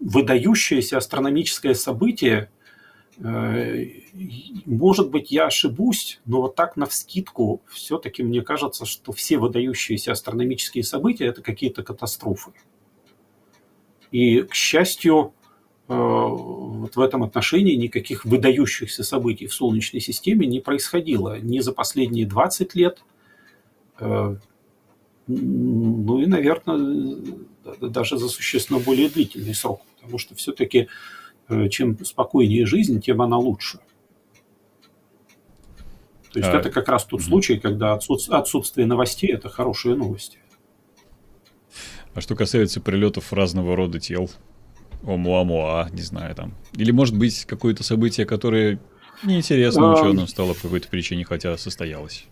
выдающееся астрономическое событие, э, может быть, я ошибусь, но вот так на вскидку все-таки мне кажется, что все выдающиеся астрономические события – это какие-то катастрофы. И, к счастью, э, вот в этом отношении никаких выдающихся событий в Солнечной системе не происходило ни за последние 20 лет, ну и, наверное, даже за существенно более длительный срок, потому что все-таки э, чем спокойнее жизнь, тем она лучше. То есть а, это как раз тот угу. случай, когда отсутствие новостей – это хорошие новости. А что касается прилетов разного рода тел, Омуамуа, не знаю там, или может быть какое-то событие, которое неинтересно а... ученым стало по какой-то причине, хотя состоялось?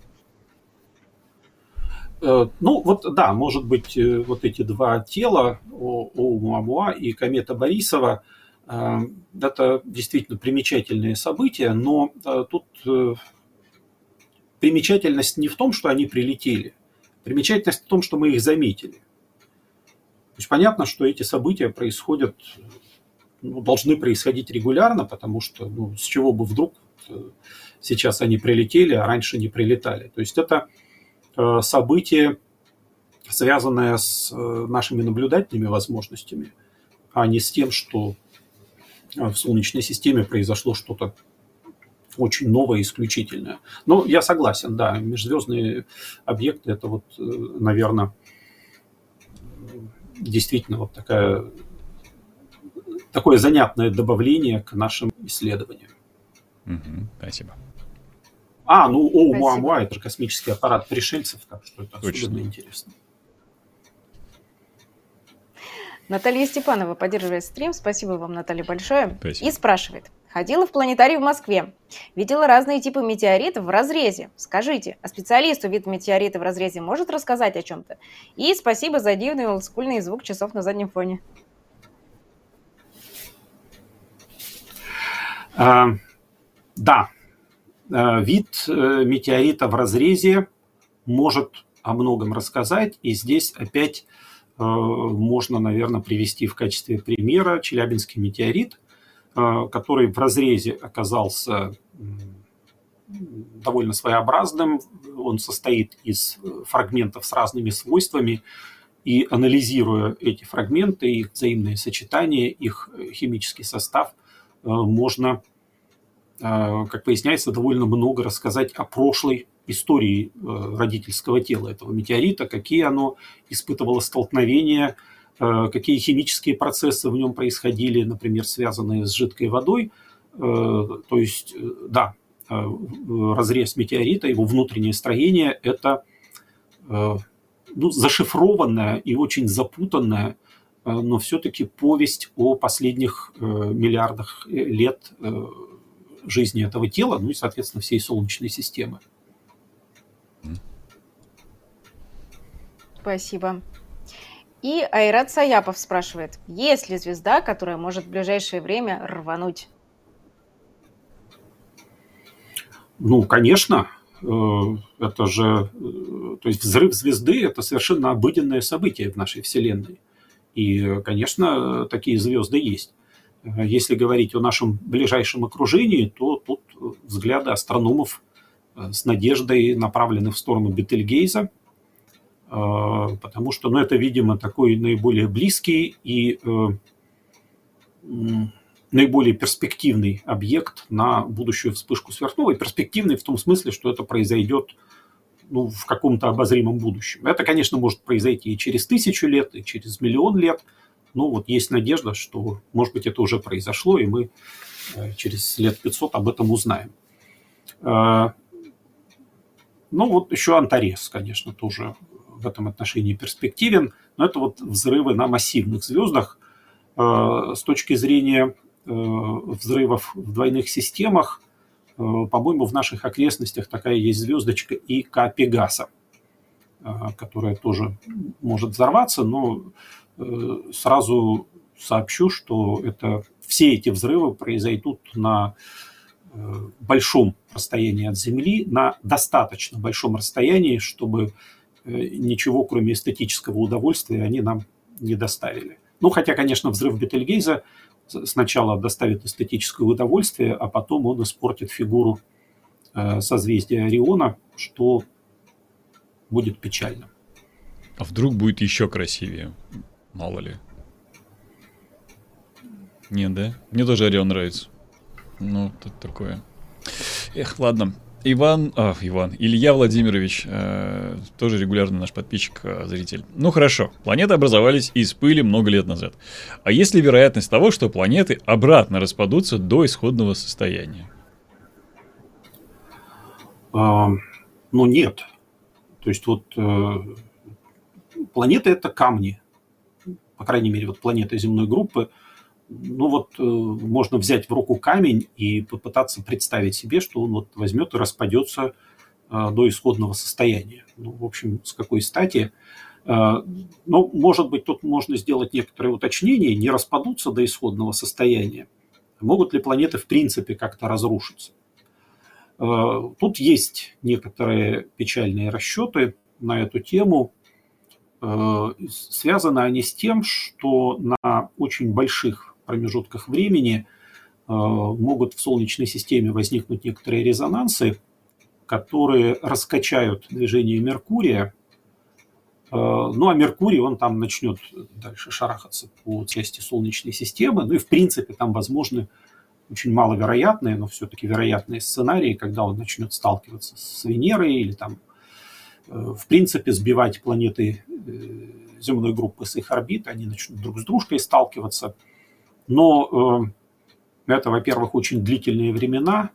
Э, ну, вот да, может быть, э, вот эти два тела, Оумуамуа и комета Борисова, э, это действительно примечательные события, но тут примечательность не в том, что они прилетели, примечательность в том, что мы их заметили. То есть понятно, что эти события происходят, ну, должны происходить регулярно, потому что ну, с чего бы вдруг сейчас они прилетели, а раньше не прилетали. То есть это Э, событие, связанное с э, нашими наблюдательными возможностями, а не с тем, что э, в Солнечной системе произошло что-то очень новое, исключительное. Но я согласен, да, межзвездные объекты это вот, наверное, действительно вот такая, такое занятное добавление к нашим исследованиям. Угу, спасибо. А, ну Оumuamua – это же космический аппарат пришельцев, так что это Точно. особенно интересно. Наталья Степанова поддерживает стрим. Спасибо вам, Наталья, большое. Спасибо. И спрашивает. Ходила в планетарий в Москве. Видела разные типы метеоритов в разрезе. Скажите, а специалисту вид метеорита в разрезе может рассказать о чем-то? И спасибо за дивный олдскульный звук часов на заднем фоне. А, да, вид э, метеорита в разрезе может о многом рассказать. И здесь опять э, можно, наверное, привести в качестве примера Челябинский метеорит, который в разрезе оказался довольно своеобразным. Он состоит из фрагментов с разными свойствами. И анализируя эти фрагменты, их взаимные сочетания, их химический состав, можно как выясняется, довольно много рассказать о прошлой истории э, родительского тела этого метеорита, какие оно испытывало столкновения, э, какие химические процессы в нем происходили, например, связанные с жидкой водой. То есть, да, разрез метеорита, его внутреннее строение – это ну, зашифрованная и очень запутанная, но все-таки повесть о последних миллиардах лет жизни этого тела, ну и, соответственно, всей Солнечной системы. Спасибо. И Айрат Саяпов спрашивает, есть ли звезда, которая может в ближайшее время рвануть? Ну, конечно. Э, это же, э, то есть взрыв звезды – это совершенно обыденное событие в нашей Вселенной. И, конечно, такие звезды есть. Если говорить о нашем ближайшем окружении, то тут взгляды астрономов э, с надеждой направлены в сторону Бетельгейза, э, потому что ну, это, видимо, такой наиболее близкий и э, наиболее перспективный объект на будущую вспышку сверхновой. Перспективный в том смысле, что это произойдет ну, в каком-то обозримом будущем. Это, конечно, может произойти и через тысячу лет, и через миллион лет – ну, вот есть надежда, что, может быть, это уже произошло, и мы э, через лет 500 об этом узнаем. Э, ну, вот еще Антарес, конечно, тоже в этом отношении перспективен, но это вот взрывы на массивных звездах. Э, с точки зрения взрывов в двойных системах, по-моему, в наших окрестностях такая есть звездочка ИК Пегаса, которая тоже может взорваться, но Э, сразу сообщу, что это, все эти взрывы произойдут на э, большом расстоянии от Земли, на достаточно большом расстоянии, чтобы э, ничего, кроме эстетического удовольствия, они нам не доставили. Ну, хотя, конечно, взрыв Бетельгейза сначала доставит эстетическое удовольствие, а потом он испортит фигуру созвездия Ориона, что будет печально. А вдруг будет еще красивее? Мало ли. Нет, да? Мне тоже Орион нравится. Ну, тут такое. Эх, ладно. Иван, а, Иван, Илья Владимирович, э, тоже регулярный наш подписчик, э, зритель. Ну хорошо, планеты образовались из пыли много лет назад. А есть ли вероятность того, что планеты обратно распадутся до исходного состояния? А, ну нет. То есть вот э, планеты это камни по крайней мере, вот планеты земной группы, ну вот э, можно взять в руку камень и попытаться представить себе, что он вот возьмет и распадется э, до исходного состояния. Ну, в общем, с какой стати? Э, ну, может быть, тут можно сделать некоторые уточнения, не распадутся до исходного состояния. Могут ли планеты в принципе как-то разрушиться? Э, тут есть некоторые печальные расчеты на эту тему. Э, связаны они с тем, что на очень больших промежутках времени э, могут в Солнечной системе возникнуть некоторые резонансы, которые раскачают движение Меркурия. Э, ну а Меркурий, он там начнет дальше шарахаться по части Солнечной системы. Ну и в принципе там возможны очень маловероятные, но все-таки вероятные сценарии, когда он начнет сталкиваться с Венерой или там в принципе, сбивать планеты э, земной группы с их орбит, они начнут друг с дружкой сталкиваться. Но э, это, во-первых, очень длительные времена,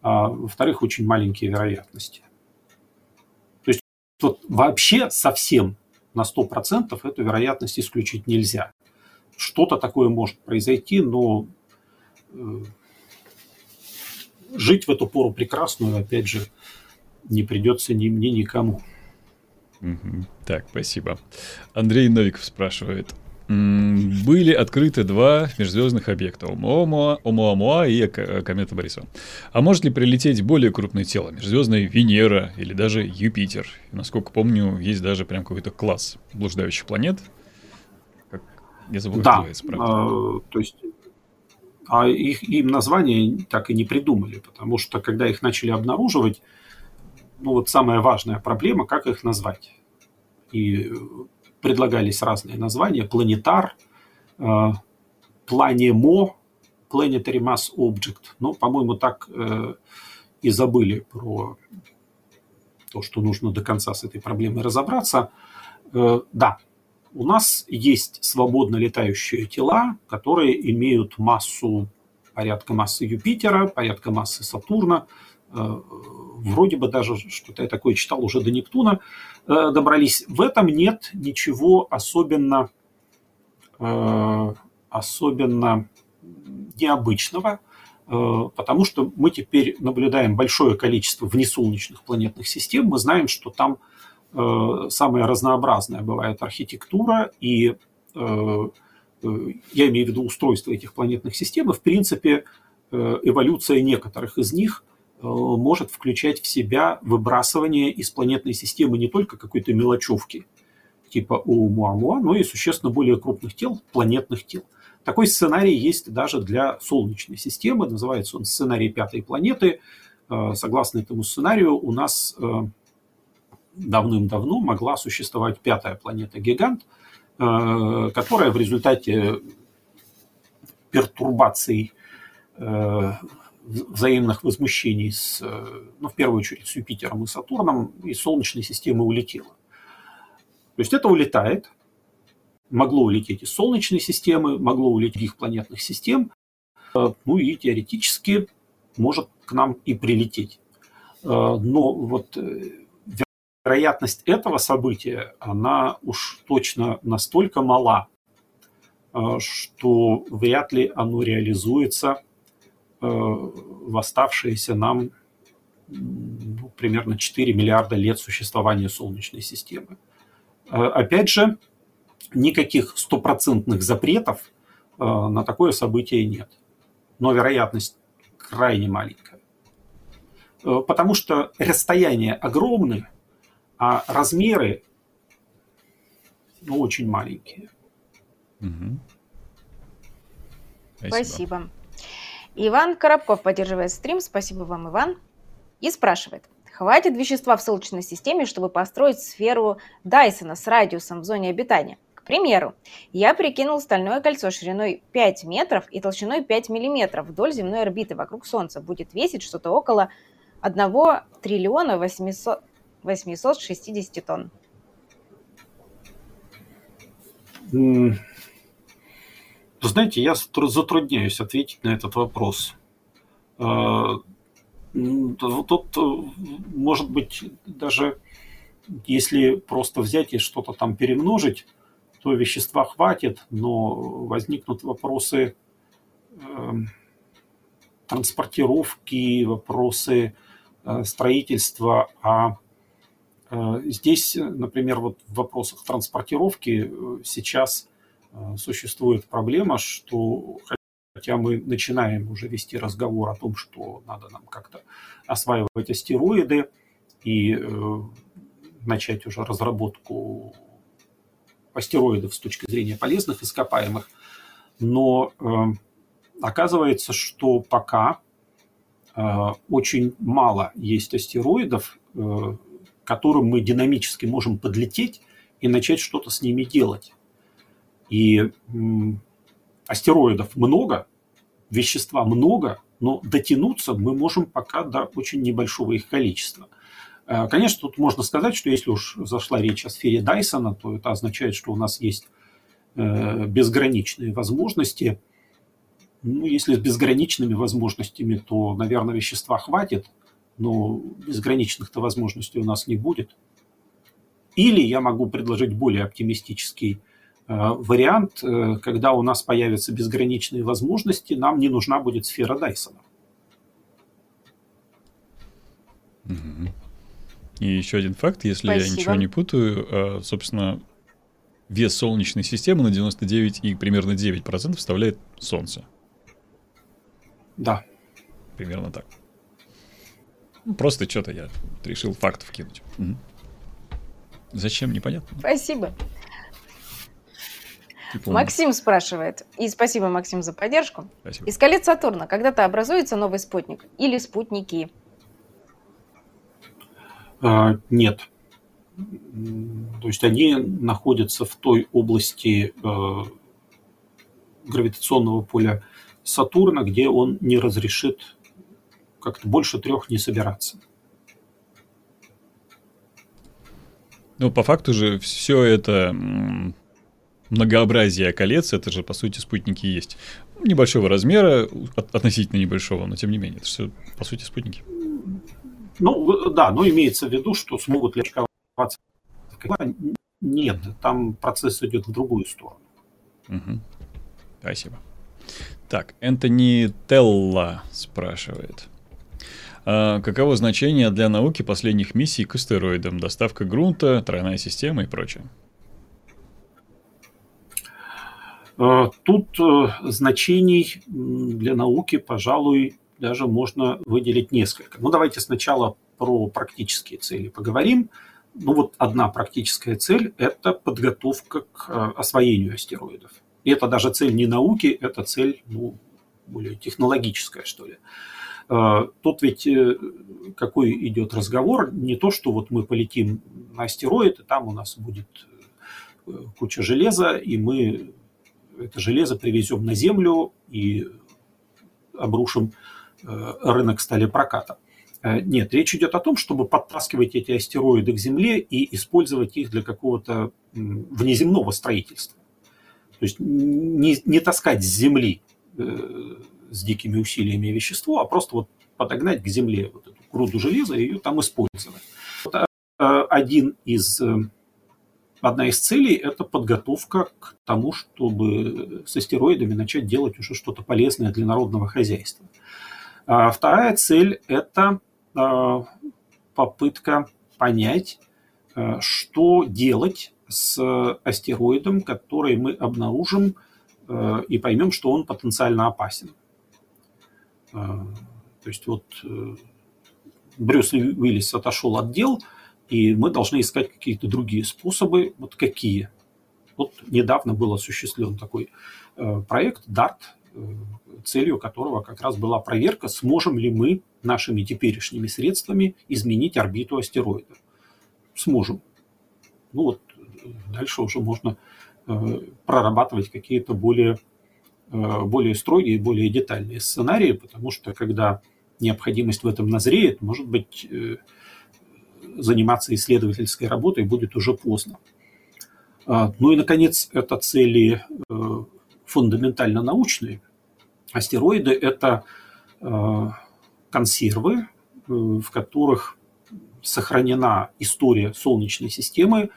а во-вторых, очень маленькие вероятности. То есть вот вообще совсем на 100% эту вероятность исключить нельзя. Что-то такое может произойти, но э, жить в эту пору прекрасную, опять же, не придется ни мне, никому. Угу. Так, спасибо. Андрей Новиков спрашивает. Были открыты два межзвездных объекта Оumuamua, Оumuamua и комета Борисова. А может ли прилететь более крупное тело, межзвездная Венера или даже Юпитер? И, насколько помню, есть даже прям какой-то класс блуждающих планет. Как... Я забыл, да, это, а, то есть а их, им название так и не придумали, потому что когда их начали обнаруживать, ну вот самая важная проблема, как их назвать. И предлагались разные названия. Планетар, э, Планемо, Planetary Mass Object. Ну, по-моему, так э, и забыли про то, что нужно до конца с этой проблемой разобраться. Э, да, у нас есть свободно летающие тела, которые имеют массу порядка массы Юпитера, порядка массы Сатурна, вроде бы даже что-то я такое читал уже до Нептуна, э, добрались. В этом нет ничего особенно, особенно необычного, потому что мы теперь наблюдаем большое количество внесолнечных планетных систем, мы знаем, что там Э, самая разнообразная бывает архитектура, и э, э, я имею в виду устройство этих планетных систем, и в принципе эволюция некоторых из них может включать в себя выбрасывание из планетной системы не только какой-то мелочевки, типа Оумуамуа, но и существенно более крупных тел, планетных тел. Такой сценарий есть даже для Солнечной системы, называется он сценарий пятой планеты. Согласно этому сценарию у нас давным-давно могла существовать пятая планета-гигант, э, которая в результате пертурбаций э, взаимных возмущений с, э, ну, в первую очередь, с Юпитером и Сатурном из Солнечной системы улетела. То есть это улетает, могло улететь из Солнечной системы, могло улететь из других планетных систем, ну и теоретически может к нам и прилететь. Но вот вероятность этого события, она уж точно настолько мала, э, что вряд ли оно реализуется э, в оставшиеся нам ну, примерно 4 миллиарда лет существования Солнечной системы. Э, опять же, никаких стопроцентных запретов на такое событие нет. Но вероятность крайне маленькая. Потому что расстояния огромные, а размеры ну, очень маленькие. Угу. Спасибо. Спасибо. Иван Коробков поддерживает стрим. Спасибо вам, Иван. И спрашивает. Хватит вещества в Солнечной системе, чтобы построить сферу Дайсона с радиусом в зоне обитания? К примеру, я прикинул стальное кольцо шириной 5 метров и толщиной 5 миллиметров вдоль земной орбиты вокруг Солнца. Будет весить что-то около 1 триллиона 800, 860 тонн? Знаете, я затрудняюсь ответить на этот вопрос. А, тут, может быть, даже если просто взять и что-то там перемножить, то вещества хватит, но возникнут вопросы эм, транспортировки, вопросы э, строительства, а Э, здесь, например, вот в вопросах транспортировки э, сейчас э, существует проблема, что хотя мы начинаем уже вести разговор о том, что надо нам как-то осваивать астероиды и начать уже разработку астероидов с точки зрения полезных ископаемых, но оказывается, что пока очень мало есть астероидов, которым мы динамически можем подлететь и начать что-то с ними делать. И астероидов много, вещества много, но дотянуться мы можем пока до очень небольшого их количества. Э, конечно, тут можно сказать, что если уж зашла речь о сфере Дайсона, то это означает, что у нас есть э, безграничные возможности. Ну, если с безграничными возможностями, то, наверное, вещества хватит – но безграничных-то возможностей у нас не будет. Или я могу предложить более оптимистический вариант, э, когда у нас появятся безграничные возможности, нам не нужна будет сфера Дайсона. И еще один факт, если Спасибо. я ничего не путаю, э, собственно, вес Солнечной системы на 99 и примерно 9% составляет Солнце. Да. Примерно так. Ну, просто что-то я решил фактов кинуть. Угу. Зачем, непонятно. Спасибо. Типа Максим спрашивает, и спасибо, Максим, за поддержку. Спасибо. Из колец Сатурна когда-то образуется новый спутник или спутники? А, нет. То есть они находятся в той области э, гравитационного поля Сатурна, где он не разрешит как-то больше трех не собираться. Ну, по факту же все это многообразие колец, это же, по сути, спутники есть. Небольшого размера, относительно небольшого, но тем не менее, это все, по сути, спутники. Ну, да, но имеется в виду, что смогут ли очковаться. Нет, там процесс идет в другую сторону. Угу. Спасибо. Так, Энтони Телла спрашивает. А каково значение для науки последних миссий к астероидам? Доставка грунта, тройная система и прочее. Э, тут э, значений для науки, пожалуй, даже можно выделить несколько. Ну, давайте сначала про практические цели поговорим. Ну, вот одна практическая цель – это подготовка к э, освоению астероидов. И это даже цель не науки, это цель, ну, более технологическая, что ли. Тут ведь какой идет разговор, не то, что вот мы полетим на астероид, и там у нас будет куча железа, и мы это железо привезем на Землю и обрушим э, рынок сталепроката. Э, нет, речь идет о том, чтобы подтаскивать эти астероиды к Земле и использовать их для какого-то внеземного строительства. То есть не, не таскать с Земли э, с дикими усилиями вещество, а просто вот подогнать к Земле вот эту груду железа и ее там использовать. Вот один из одна из целей – это подготовка к тому, чтобы с астероидами начать делать уже что-то полезное для народного хозяйства. А вторая цель – это а, попытка понять, а, что делать с астероидом, который мы обнаружим а, и поймем, что он потенциально опасен. То есть вот э, Брюс Уиллис отошел от дел – и мы должны искать какие-то другие способы. Вот какие? Вот недавно был осуществлен такой э, проект DART, э, целью которого как раз была проверка, сможем ли мы нашими теперешними средствами изменить орбиту астероида. Сможем. Ну вот э, дальше уже можно прорабатывать какие-то более, более строгие, более детальные сценарии, потому что когда необходимость в этом назреет, может быть, заниматься исследовательской работой будет уже поздно. А, ну и, наконец, это цели э, фундаментально научные. Астероиды – это э, консервы, э, в которых сохранена история Солнечной системы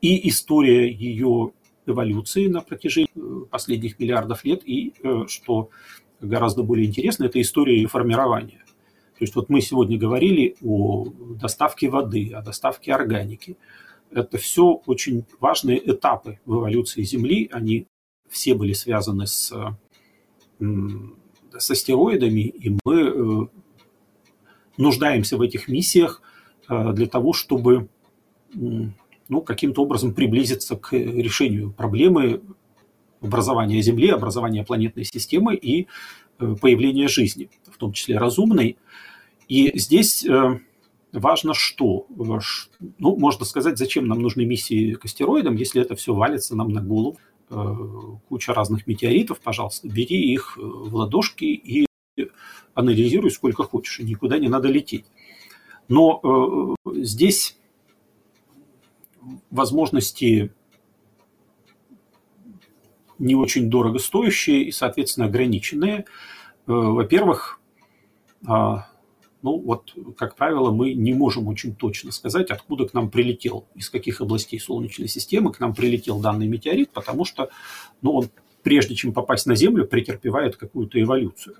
и история ее эволюции на протяжении последних миллиардов лет, и, что гораздо более интересно, это история ее формирования. То есть вот мы сегодня говорили о доставке воды, о доставке органики. Это все очень важные этапы в эволюции Земли. Они все были связаны с, с астероидами, и мы э, нуждаемся в этих миссиях э, для того, чтобы ну, каким-то образом приблизиться к решению проблемы образования Земли, образования планетной системы и э, появления жизни, в том числе разумной – и здесь э, важно что? Ну, можно сказать, зачем нам нужны миссии к астероидам, если это все валится нам на голову. Э, куча разных метеоритов, пожалуйста, бери их э, в ладошки и анализируй сколько хочешь, и никуда не надо лететь. Но здесь возможности не очень дорого стоящие и, соответственно, ограниченные. Во-первых, а, ну вот, как правило, мы не можем очень точно сказать, откуда к нам прилетел, из каких областей Солнечной системы к нам прилетел данный метеорит, потому что ну, он, прежде чем попасть на Землю, претерпевает какую-то эволюцию.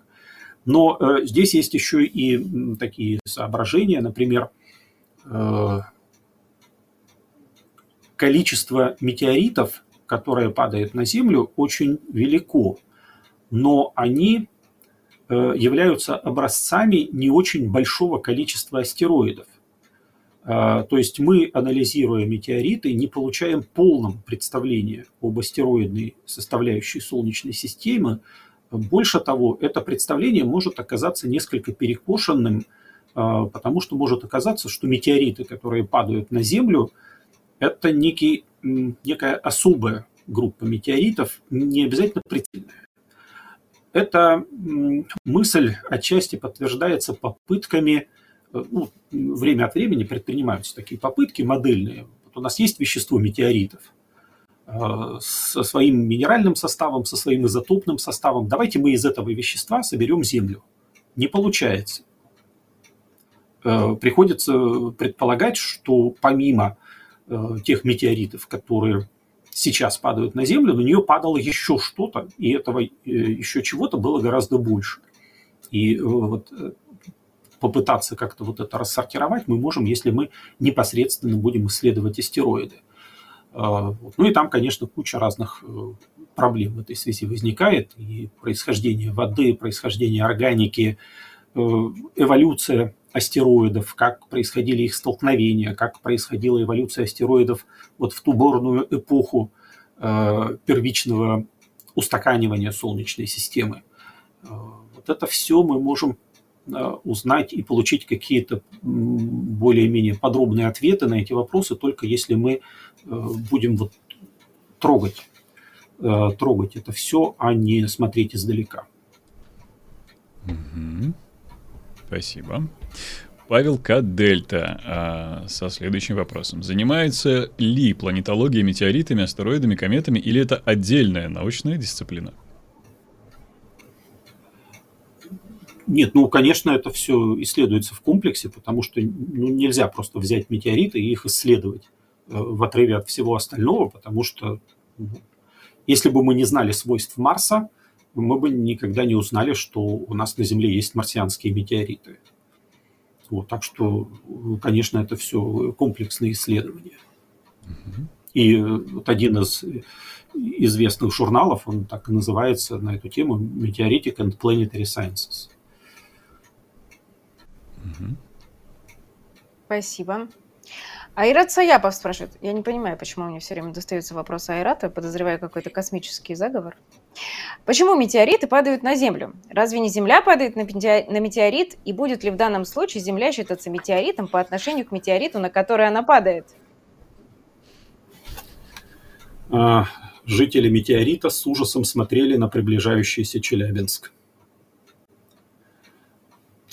Но э, здесь есть еще и такие соображения, например, э, количество метеоритов, которое падает на Землю, очень велико, но они являются образцами не очень большого количества астероидов. Э, то есть мы, анализируя метеориты, не получаем полном представления об астероидной составляющей Солнечной системы. Больше того, это представление может оказаться несколько перекошенным, э, потому что может оказаться, что метеориты, которые падают на Землю, это некий, некая особая группа метеоритов, не обязательно прицельная. Эта мысль отчасти подтверждается попытками, э, ну, время от времени предпринимаются такие попытки модельные, Вот у нас есть вещество метеоритов со своим минеральным составом, со своим изотопным составом. Давайте мы из этого вещества соберем Землю. Не получается. Приходится предполагать, что помимо тех метеоритов, которые сейчас падают на Землю, на нее падало еще что-то, и этого еще чего-то было гораздо больше. И э, вот э, попытаться как-то вот это рассортировать мы можем, если мы непосредственно будем исследовать астероиды. А, ну и там, конечно, куча разных э, проблем в этой связи возникает. И происхождение воды, происхождение органики, эволюция астероидов, как происходили их столкновения, как происходила эволюция астероидов вот в ту бурную эпоху первичного устаканивания Солнечной системы. Вот это все мы можем э, узнать и получить какие-то более-менее подробные ответы на эти вопросы, только если мы э, будем вот трогать, э, трогать это все, а не смотреть издалека. Угу. Спасибо. Павел К. Дельта а, со следующим вопросом. Занимается ли планетология метеоритами, астероидами, кометами или это отдельная научная дисциплина? Нет, ну, конечно, это все исследуется в комплексе, потому что ну, нельзя просто взять метеориты и их исследовать э, в отрыве от всего остального, потому что ну, если бы мы не знали свойств Марса, мы бы никогда не узнали, что у нас на Земле есть марсианские метеориты. Вот, так что, конечно, это все комплексные исследования. И вот один из известных журналов, он так и называется на эту тему «Meteoritic and Planetary Sciences». Спасибо. Айрат Саяпов спрашивает. Я не понимаю, почему мне все время достаются вопросы Айрата. Подозреваю какой-то космический заговор. Почему метеориты падают на Землю? Разве не Земля падает на метеорит? И будет ли в данном случае Земля считаться метеоритом по отношению к метеориту, на который она падает? А, жители метеорита с ужасом смотрели на приближающийся Челябинск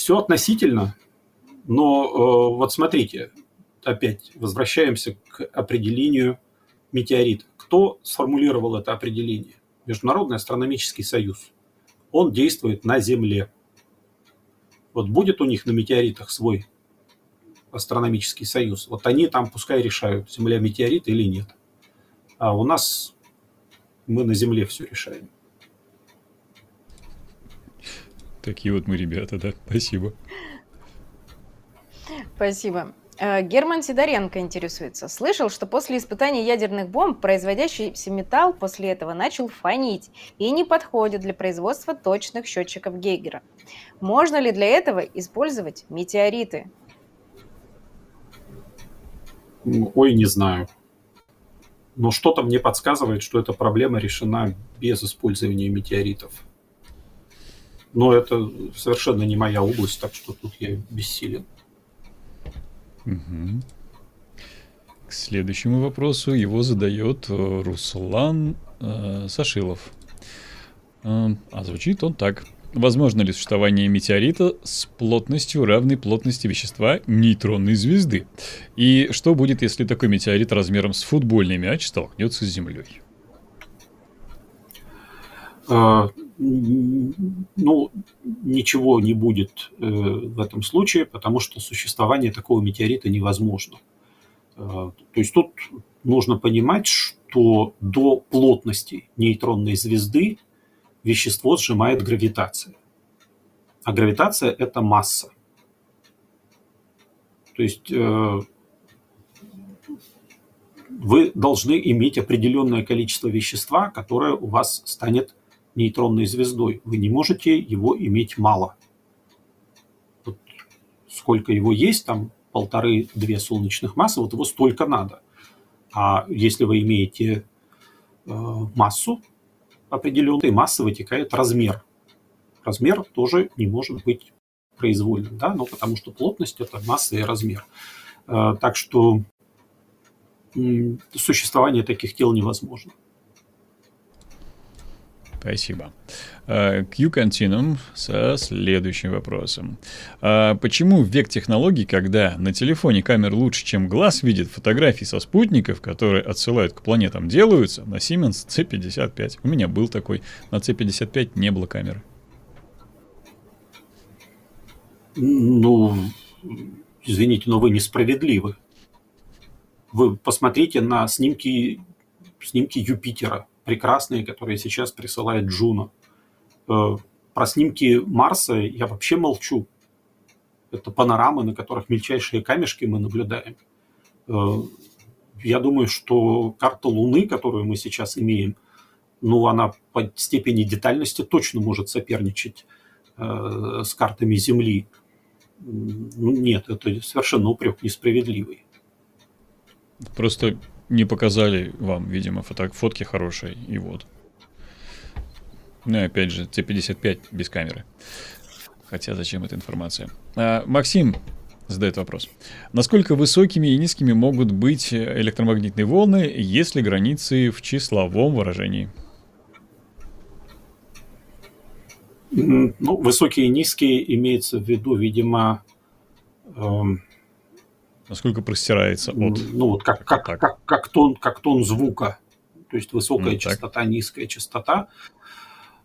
все относительно, но э, вот смотрите, опять возвращаемся к определению метеорита. Кто сформулировал это определение? Международный астрономический союз. Он действует на Земле. Вот будет у них на метеоритах свой астрономический союз. Вот они там пускай решают, Земля метеорит или нет. А у нас мы на Земле все решаем. Такие вот мы ребята, да. Спасибо. Спасибо. Э, Герман Сидоренко интересуется. Слышал, что после испытания ядерных бомб производящийся металл после этого начал фонить и не подходит для производства точных счетчиков Гейгера. Можно ли для этого использовать метеориты? Ой, не знаю. Но что-то мне подсказывает, что эта проблема решена без использования метеоритов но это совершенно не моя область, так что тут я бессилен. К следующему вопросу его задает э, Руслан э, Сашилов. Э, а звучит он так. Возможно ли существование метеорита с плотностью равной плотности вещества нейтронной звезды? И что будет, если такой метеорит размером с футбольный мяч столкнется с Землей? Ну, ничего не будет э, в этом случае, потому что существование такого метеорита невозможно. Э, то есть тут нужно понимать, что до плотности нейтронной звезды вещество сжимает гравитация. А гравитация – это масса. То есть э, вы должны иметь определенное количество вещества, которое у вас станет нейтронной звездой. Вы не можете его иметь мало. Вот сколько его есть, там полторы-две солнечных массы, вот его столько надо. А если вы имеете э, массу определенной, массы вытекает размер. Размер тоже не может быть произвольным, да, но потому что плотность это масса и размер. Э, так что существование таких тел невозможно. Спасибо. Q Continuum со следующим вопросом. А почему в век технологий, когда на телефоне камера лучше, чем глаз видит фотографии со спутников, которые отсылают к планетам, делаются на Siemens C55? У меня был такой. На C55 не было камеры. Ну, извините, но вы несправедливы. Вы посмотрите на снимки, снимки Юпитера, прекрасные, которые сейчас присылает Джуна. Э, про снимки Марса я вообще молчу. Это панорамы, на которых мельчайшие камешки мы наблюдаем. Э, я думаю, что карта Луны, которую мы сейчас имеем, ну, она по степени детальности точно может соперничать э, с картами Земли. Ну, нет, это совершенно упрек несправедливый. Просто не показали вам, видимо, фото фотки хорошие, и вот. Ну и опять же, C55 без камеры. Хотя зачем эта информация? А, Максим задает вопрос. Насколько высокими и низкими могут быть электромагнитные волны, если границы в числовом выражении? Ну, высокие и низкие имеется в виду, видимо, эм, насколько простирается от... Ну, вот как, как, как, как, как, тон, как тон звука. То есть высокая ну, частота, так. низкая частота.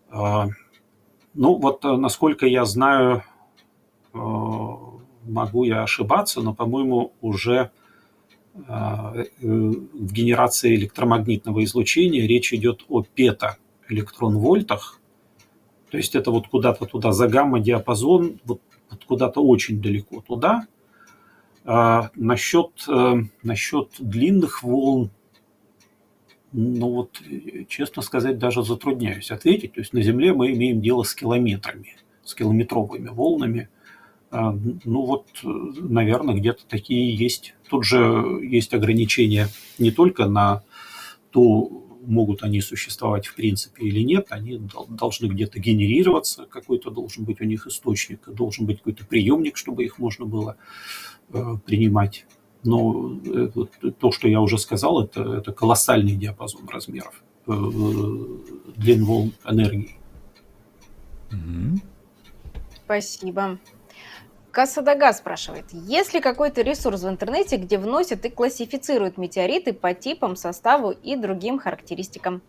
А, ну, вот э, насколько я знаю, э, могу я ошибаться, но, по-моему, уже а, э, в генерации электромагнитного излучения речь идет о пета-электрон-вольтах. То есть это вот куда-то туда за гамма-диапазон, вот куда-то очень далеко туда. А, насчет, э, насчет длинных волн, ну вот, честно сказать, даже затрудняюсь ответить. То есть на Земле мы имеем дело с километрами, с километровыми волнами. А, ну вот, наверное, где-то такие есть. Тут же есть ограничения не только на то, могут они существовать в принципе или нет, они должны где-то генерироваться, какой-то должен быть у них источник, должен быть какой-то приемник, чтобы их можно было Э, принимать. Но э, то, что я уже сказал, это, это колоссальный диапазон размеров э, длин волн энергии. Спасибо. Касадага спрашивает, есть ли какой-то ресурс в интернете, где вносят и классифицируют метеориты по типам, составу и другим характеристикам?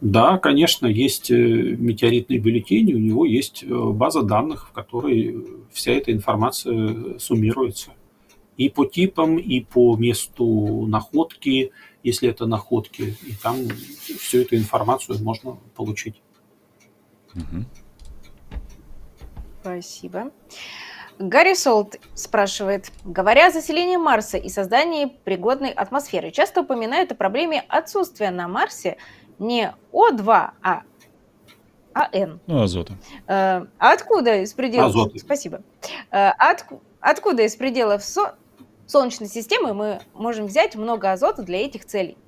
Да, конечно, есть э, метеоритный бюллетень, у него есть э, база данных, в которой вся эта информация суммируется. И по типам, и по месту находки, если это находки, и там всю эту информацию можно получить. Угу. Спасибо. Гарри Солт спрашивает, говоря о заселении Марса и создании пригодной атмосферы, часто упоминают о проблеме отсутствия на Марсе не О2, а АН. Ну, азота. Э, откуда из пределов... Азот. Спасибо. Э, от, откуда из пределов со... Солнечной системы мы можем взять много азота для этих целей?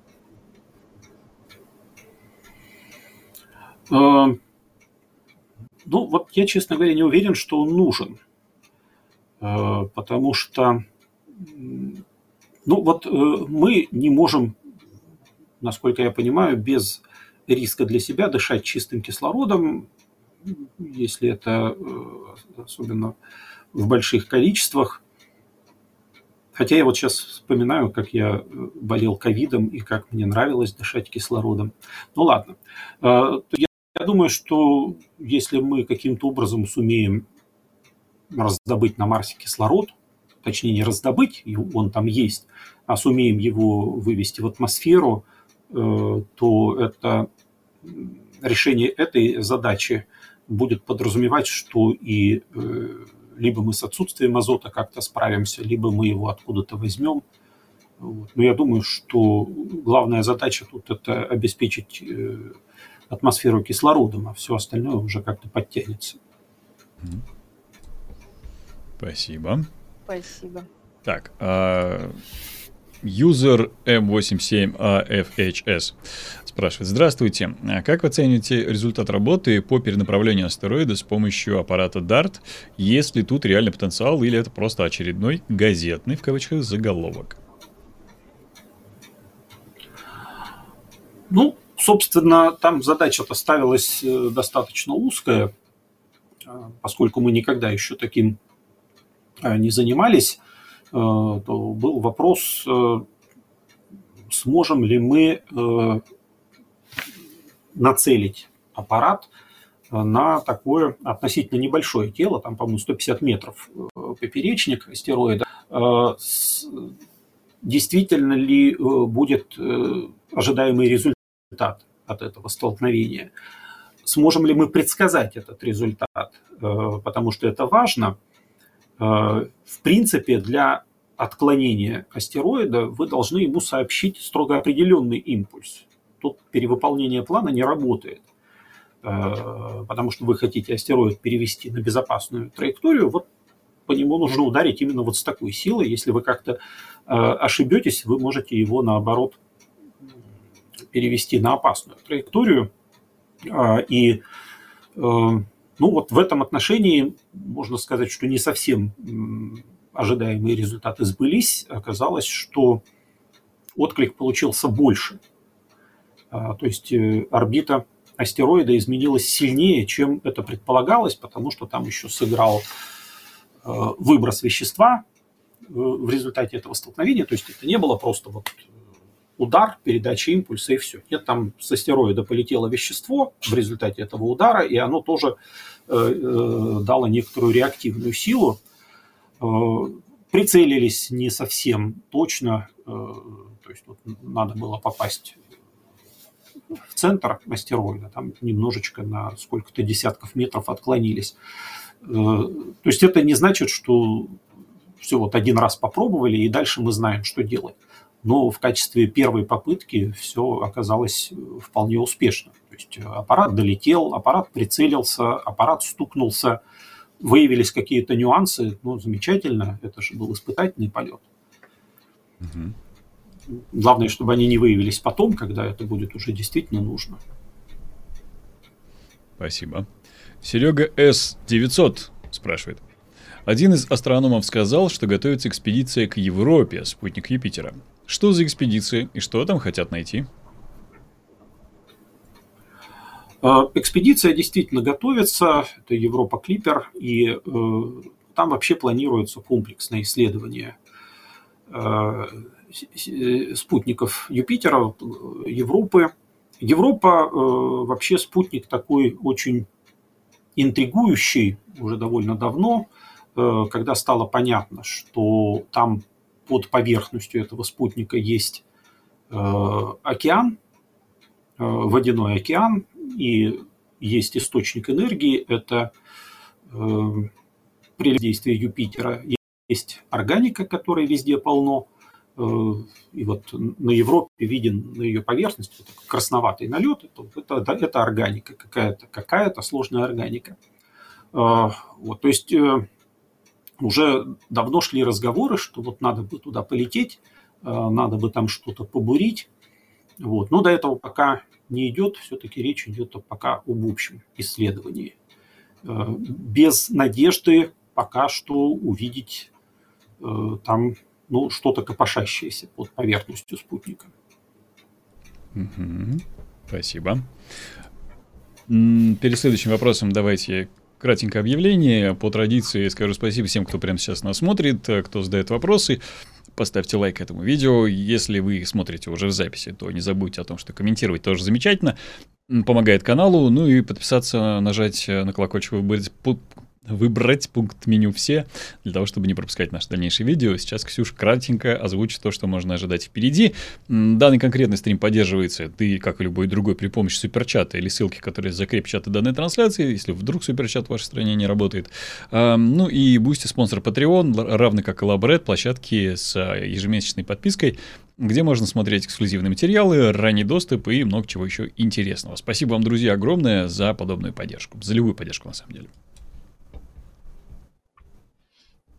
Ну, вот я, честно говоря, не уверен, что он нужен. Э, потому что, ну, вот э, мы не можем насколько я понимаю, без риска для себя дышать чистым кислородом, если это э, особенно в больших количествах. Хотя я вот сейчас вспоминаю, как я болел ковидом и как мне нравилось дышать кислородом. Ну ладно. Думаю, что если мы каким-то образом сумеем раздобыть на Марсе кислород, точнее не раздобыть, он там есть, а сумеем его вывести в атмосферу – Э, то это решение этой задачи будет подразумевать, что и э, либо мы с отсутствием азота как-то справимся, либо мы его откуда-то возьмем. Но я думаю, что главная задача тут это обеспечить э, атмосферу кислородом, а все остальное уже как-то подтянется. Спасибо. Спасибо. Так, а User M87AFHS спрашивает. Здравствуйте. А как вы оцениваете результат работы по перенаправлению астероида с помощью аппарата DART? Есть ли тут реальный потенциал или это просто очередной газетный, в кавычках, заголовок? Ну, собственно, там задача-то ставилась э, достаточно узкая, поскольку мы никогда еще таким не занимались, то был вопрос, сможем ли мы нацелить аппарат на такое относительно небольшое тело, там, по-моему, 150 метров поперечник астероида, действительно ли э, будет э, ожидаемый результат от этого столкновения. Сможем ли мы предсказать этот результат? Э, потому что это важно. В принципе, для отклонения астероида вы должны ему сообщить строго определенный импульс. Тут перевыполнение плана не работает потому что вы хотите астероид перевести на безопасную траекторию, вот по нему нужно ударить именно вот с такой силой. Если вы как-то э, ошибетесь, вы можете его наоборот перевести на опасную траекторию. А, и э, ну вот в этом отношении можно сказать, что не совсем ожидаемые результаты сбылись. Оказалось, что отклик получился больше. А, то есть э, орбита астероида изменилась сильнее, чем это предполагалось, потому что там еще сыграл Э, выброс вещества в результате этого столкновения. То есть это не было просто вот удар, передача импульса и все. Нет, там с астероида полетело вещество в результате этого удара, и оно тоже э, дало некоторую реактивную силу. Прицелились не совсем точно, то есть вот надо было попасть в центр астероида, там немножечко на сколько-то десятков метров отклонились. Э, то есть это не значит, что все вот один раз попробовали и дальше мы знаем, что делать. Но в качестве первой попытки все оказалось вполне успешно. То есть аппарат долетел, аппарат прицелился, аппарат стукнулся, выявились какие-то нюансы. Ну, замечательно, это же был испытательный полет. Угу. Главное, чтобы они не выявились потом, когда это будет уже действительно нужно. Спасибо. Серега С-900 спрашивает. Один из астрономов сказал, что готовится экспедиция к Европе, спутник Юпитера. Что за экспедиция и что там хотят найти? А, экспедиция действительно готовится, это Европа Клипер, и э, там вообще планируется комплексное исследование э, спутников Юпитера, Европы. Европа э, вообще спутник такой очень интригующий уже довольно давно, э, когда стало понятно, что там под поверхностью этого спутника есть э, океан, э, водяной океан, и есть источник энергии, это при действии Юпитера есть органика, которой везде полно, и вот на Европе виден на ее поверхности вот красноватый налет, это, это, это органика, какая-то какая сложная органика. Вот, то есть э, уже давно шли разговоры, что вот надо бы туда полететь, э, надо бы там что-то побурить. Вот. Но до этого пока не идет, все-таки речь идет пока об общем исследовании. Э, без надежды пока что увидеть там ну, что-то копошащееся под поверхностью спутника. Спасибо. Перед следующим вопросом давайте кратенькое объявление. По традиции скажу спасибо всем, кто прямо сейчас нас смотрит, кто задает вопросы. Поставьте лайк этому видео. Если вы смотрите уже в записи, то не забудьте о том, что комментировать тоже замечательно. Помогает каналу. Ну и подписаться, нажать на колокольчик, выбрать выбрать пункт меню «Все» для того, чтобы не пропускать наши дальнейшие видео. Сейчас Ксюша кратенько озвучит то, что можно ожидать впереди. Данный конкретный стрим поддерживается, ты, как и любой другой, при помощи суперчата или ссылки, которые закрепят чаты данной трансляции, если вдруг суперчат в вашей стране не работает. Ну и Boosty, Sponsr, Patreon, равно как и Лабред, площадки с ежемесячной подпиской, где можно смотреть эксклюзивные материалы, ранний доступ и много чего еще интересного. Спасибо вам, друзья, огромное за подобную поддержку, за любую поддержку на самом деле.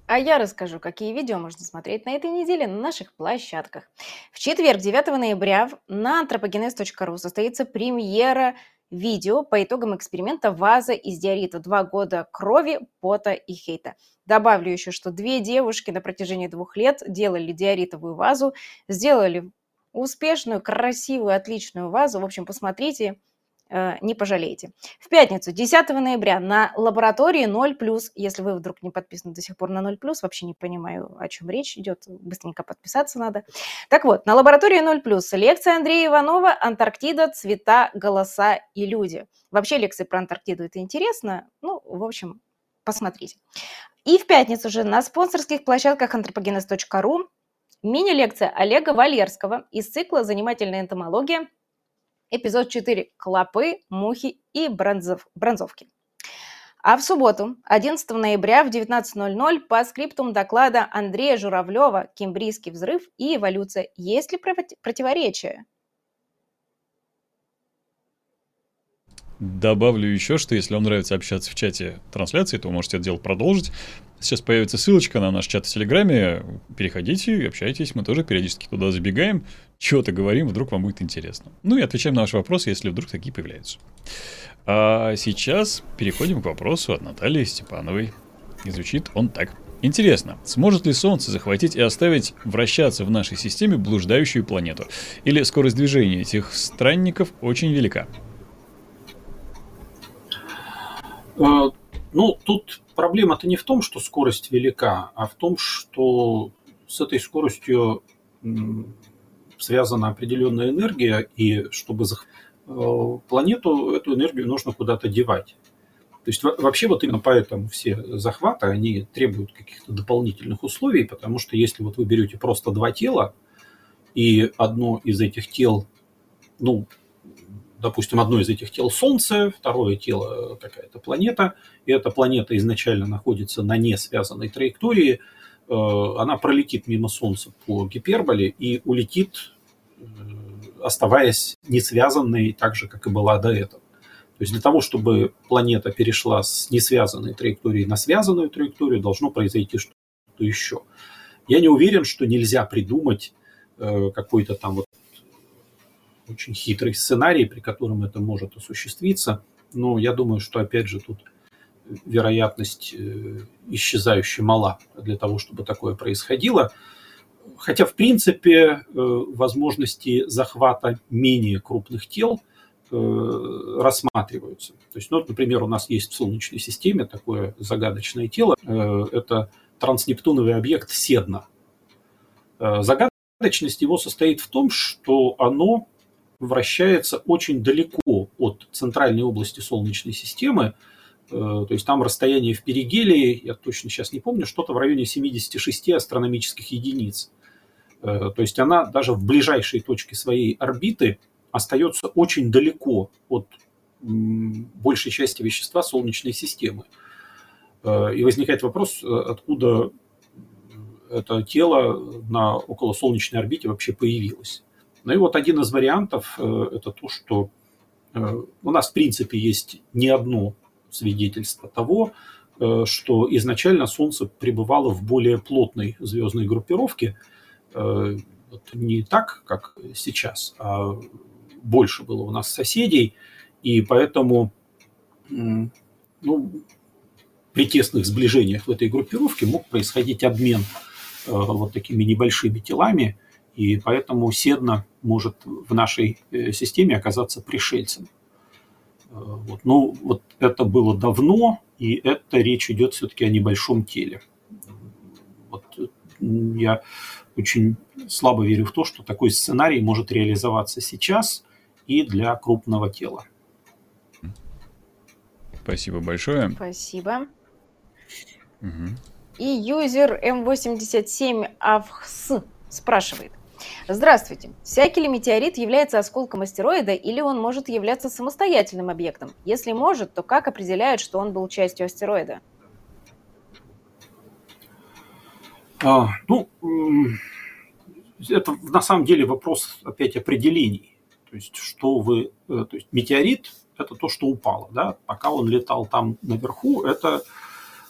А я расскажу, какие видео можно смотреть на этой неделе на наших площадках. В четверг, 9 ноября, на anthropogenes.ru состоится премьера видео по итогам эксперимента ВАЗа из диорита. Два года крови, пота и хейта. Добавлю еще, что две девушки на протяжении двух лет делали диоритовую вазу, сделали успешную, красивую, отличную вазу. В общем, посмотрите, не пожалеете. В пятницу, 10 ноября, на лаборатории 0+, если вы вдруг не подписаны до сих пор на 0+, вообще не понимаю, о чем речь идет, быстренько подписаться надо. Так вот, на лаборатории 0+, лекция Андрея Иванова «Антарктида. Цвета, голоса и люди». Вообще лекции про Антарктиду это интересно, ну, в общем, посмотрите. И в пятницу же на спонсорских площадках anthropogenes.ru мини-лекция Олега Валерского из цикла «Занимательная энтомология» эпизод 4 «Клопы, мухи и бронзов, бронзовки». А в субботу, 11 ноября в 19.00 по скриптум доклада Андрея Журавлева «Кембрийский взрыв и эволюция. Есть ли противоречия?» Добавлю еще, что если вам нравится общаться в чате трансляции, то вы можете это дело продолжить. Сейчас появится ссылочка на наш чат в Телеграме. Переходите и общайтесь. Мы тоже периодически туда забегаем. Чего-то говорим, вдруг вам будет интересно. Ну и отвечаем на ваши вопросы, если вдруг такие появляются. А сейчас переходим к вопросу от Натальи Степановой. И звучит он так. Интересно, сможет ли Солнце захватить и оставить вращаться в нашей системе блуждающую планету? Или скорость движения этих странников очень велика? Э, ну, тут проблема-то не в том, что скорость велика, а в том, что с этой скоростью связана определенная энергия, и чтобы э, планету эту энергию нужно куда-то девать. То есть вообще вот именно поэтому все захваты, они требуют каких-то дополнительных условий, потому что если вот вы берете просто два тела, и одно из этих тел, ну, допустим, одно из этих тел Солнце, второе тело какая-то планета, и эта планета изначально находится на не связанной траектории, э, она пролетит мимо Солнца по гиперболе и улетит, э, оставаясь не связанной так же, как и была до этого. То есть для того, чтобы планета перешла с несвязанной траектории на связанную траекторию, должно произойти что-то еще. Я не уверен, что нельзя придумать э, какой-то там вот очень хитрый сценарий, при котором это может осуществиться. Но я думаю, что, опять же, тут вероятность э, исчезающая мала для того, чтобы такое происходило. Хотя, в принципе, э, возможности захвата менее крупных тел э, рассматриваются. То есть, ну, например, у нас есть в Солнечной системе такое загадочное тело. Это транснептуновый объект Седна. Загадочность его состоит в том, что оно вращается очень далеко от центральной области Солнечной системы. Э, то есть там расстояние в перигелии, я точно сейчас не помню, что-то в районе 76 астрономических единиц. Э, то есть она даже в ближайшей точке своей орбиты остается очень далеко от большей части вещества Солнечной системы. Э, и возникает вопрос, откуда это тело на околосолнечной орбите вообще появилось. Ну и вот один из вариантов э, – это то, что э, у нас в принципе есть не одно свидетельство того, э, что изначально Солнце пребывало в более плотной звездной группировке, не так, как сейчас, а больше было у нас соседей, и поэтому ну, при тесных сближениях в этой группировке мог происходить обмен вот такими небольшими телами, и поэтому Седна может в нашей э, системе оказаться пришельцем. Э, вот. Но вот это было давно, и это речь идет все-таки о небольшом теле. Вот я очень слабо верю в то, что такой сценарий может реализоваться сейчас и для крупного тела. Спасибо большое. Спасибо. Угу. И юзер М87 спрашивает. Здравствуйте. Всякий ли метеорит является осколком астероида или он может являться самостоятельным объектом? Если может, то как определяют, что он был частью астероида? А, ну, это на самом деле вопрос опять определений. То есть, что вы, э, то есть метеорит – это то, что упало, да. Пока он летал там наверху, это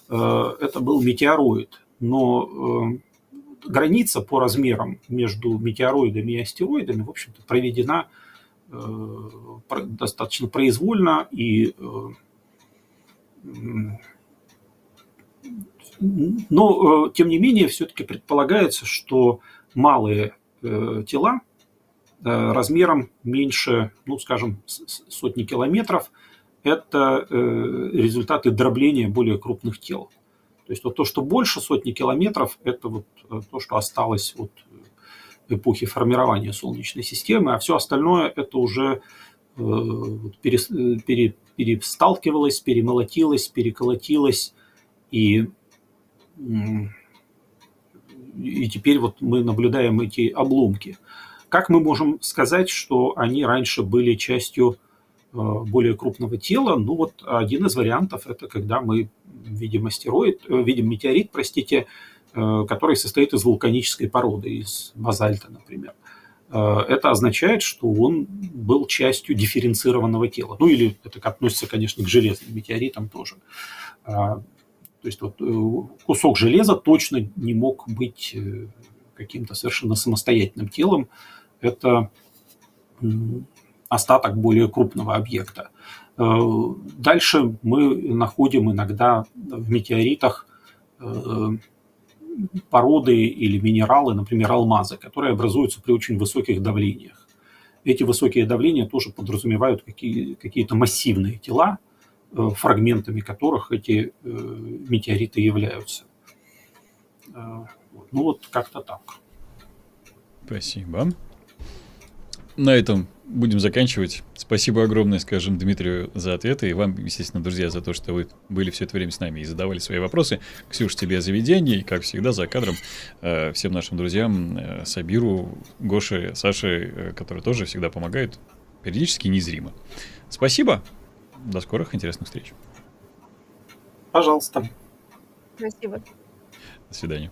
э, это был метеороид. Но э, граница по размерам между метеороидами и астероидами, в общем-то, проведена э, достаточно произвольно и э, но, э, тем не менее, все-таки предполагается, что малые тела, размером меньше, ну, скажем, сотни километров, это результаты дробления более крупных тел. То есть вот то, что больше сотни километров, это вот то, что осталось от эпохи формирования Солнечной системы, а все остальное это уже пересталкивалось, перемолотилось, переколотилось, и и теперь вот мы наблюдаем эти обломки. Как мы можем сказать, что они раньше были частью э, более крупного тела? Ну вот один из вариантов – это когда мы видим астероид, э, видим метеорит, простите, э, который состоит из вулканической породы, из базальта, например. Это означает, что он был частью дифференцированного тела. Ну или это относится, конечно, к железным метеоритам тоже. То есть вот э, кусок железа точно не мог быть э, каким-то совершенно самостоятельным телом. Это остаток более крупного объекта. Э, дальше мы находим иногда в метеоритах породы или минералы, например, алмазы, которые образуются при очень высоких давлениях. Эти высокие давления тоже подразумевают какие- какие-то массивные тела, Э, фрагментами которых эти э, метеориты являются. Э, ну вот как-то так. Спасибо. На этом будем заканчивать. Спасибо огромное, скажем, Дмитрию за ответы. И вам, естественно, друзья, за то, что вы были все это время с нами и задавали свои вопросы. Ксюш, тебе за ведение. И, как всегда, за кадром всем нашим друзьям, Сабиру, Гоше, Саше, которые тоже всегда помогают, периодически незримо. Спасибо. До скорых интересных встреч. Пожалуйста. Спасибо. До свидания.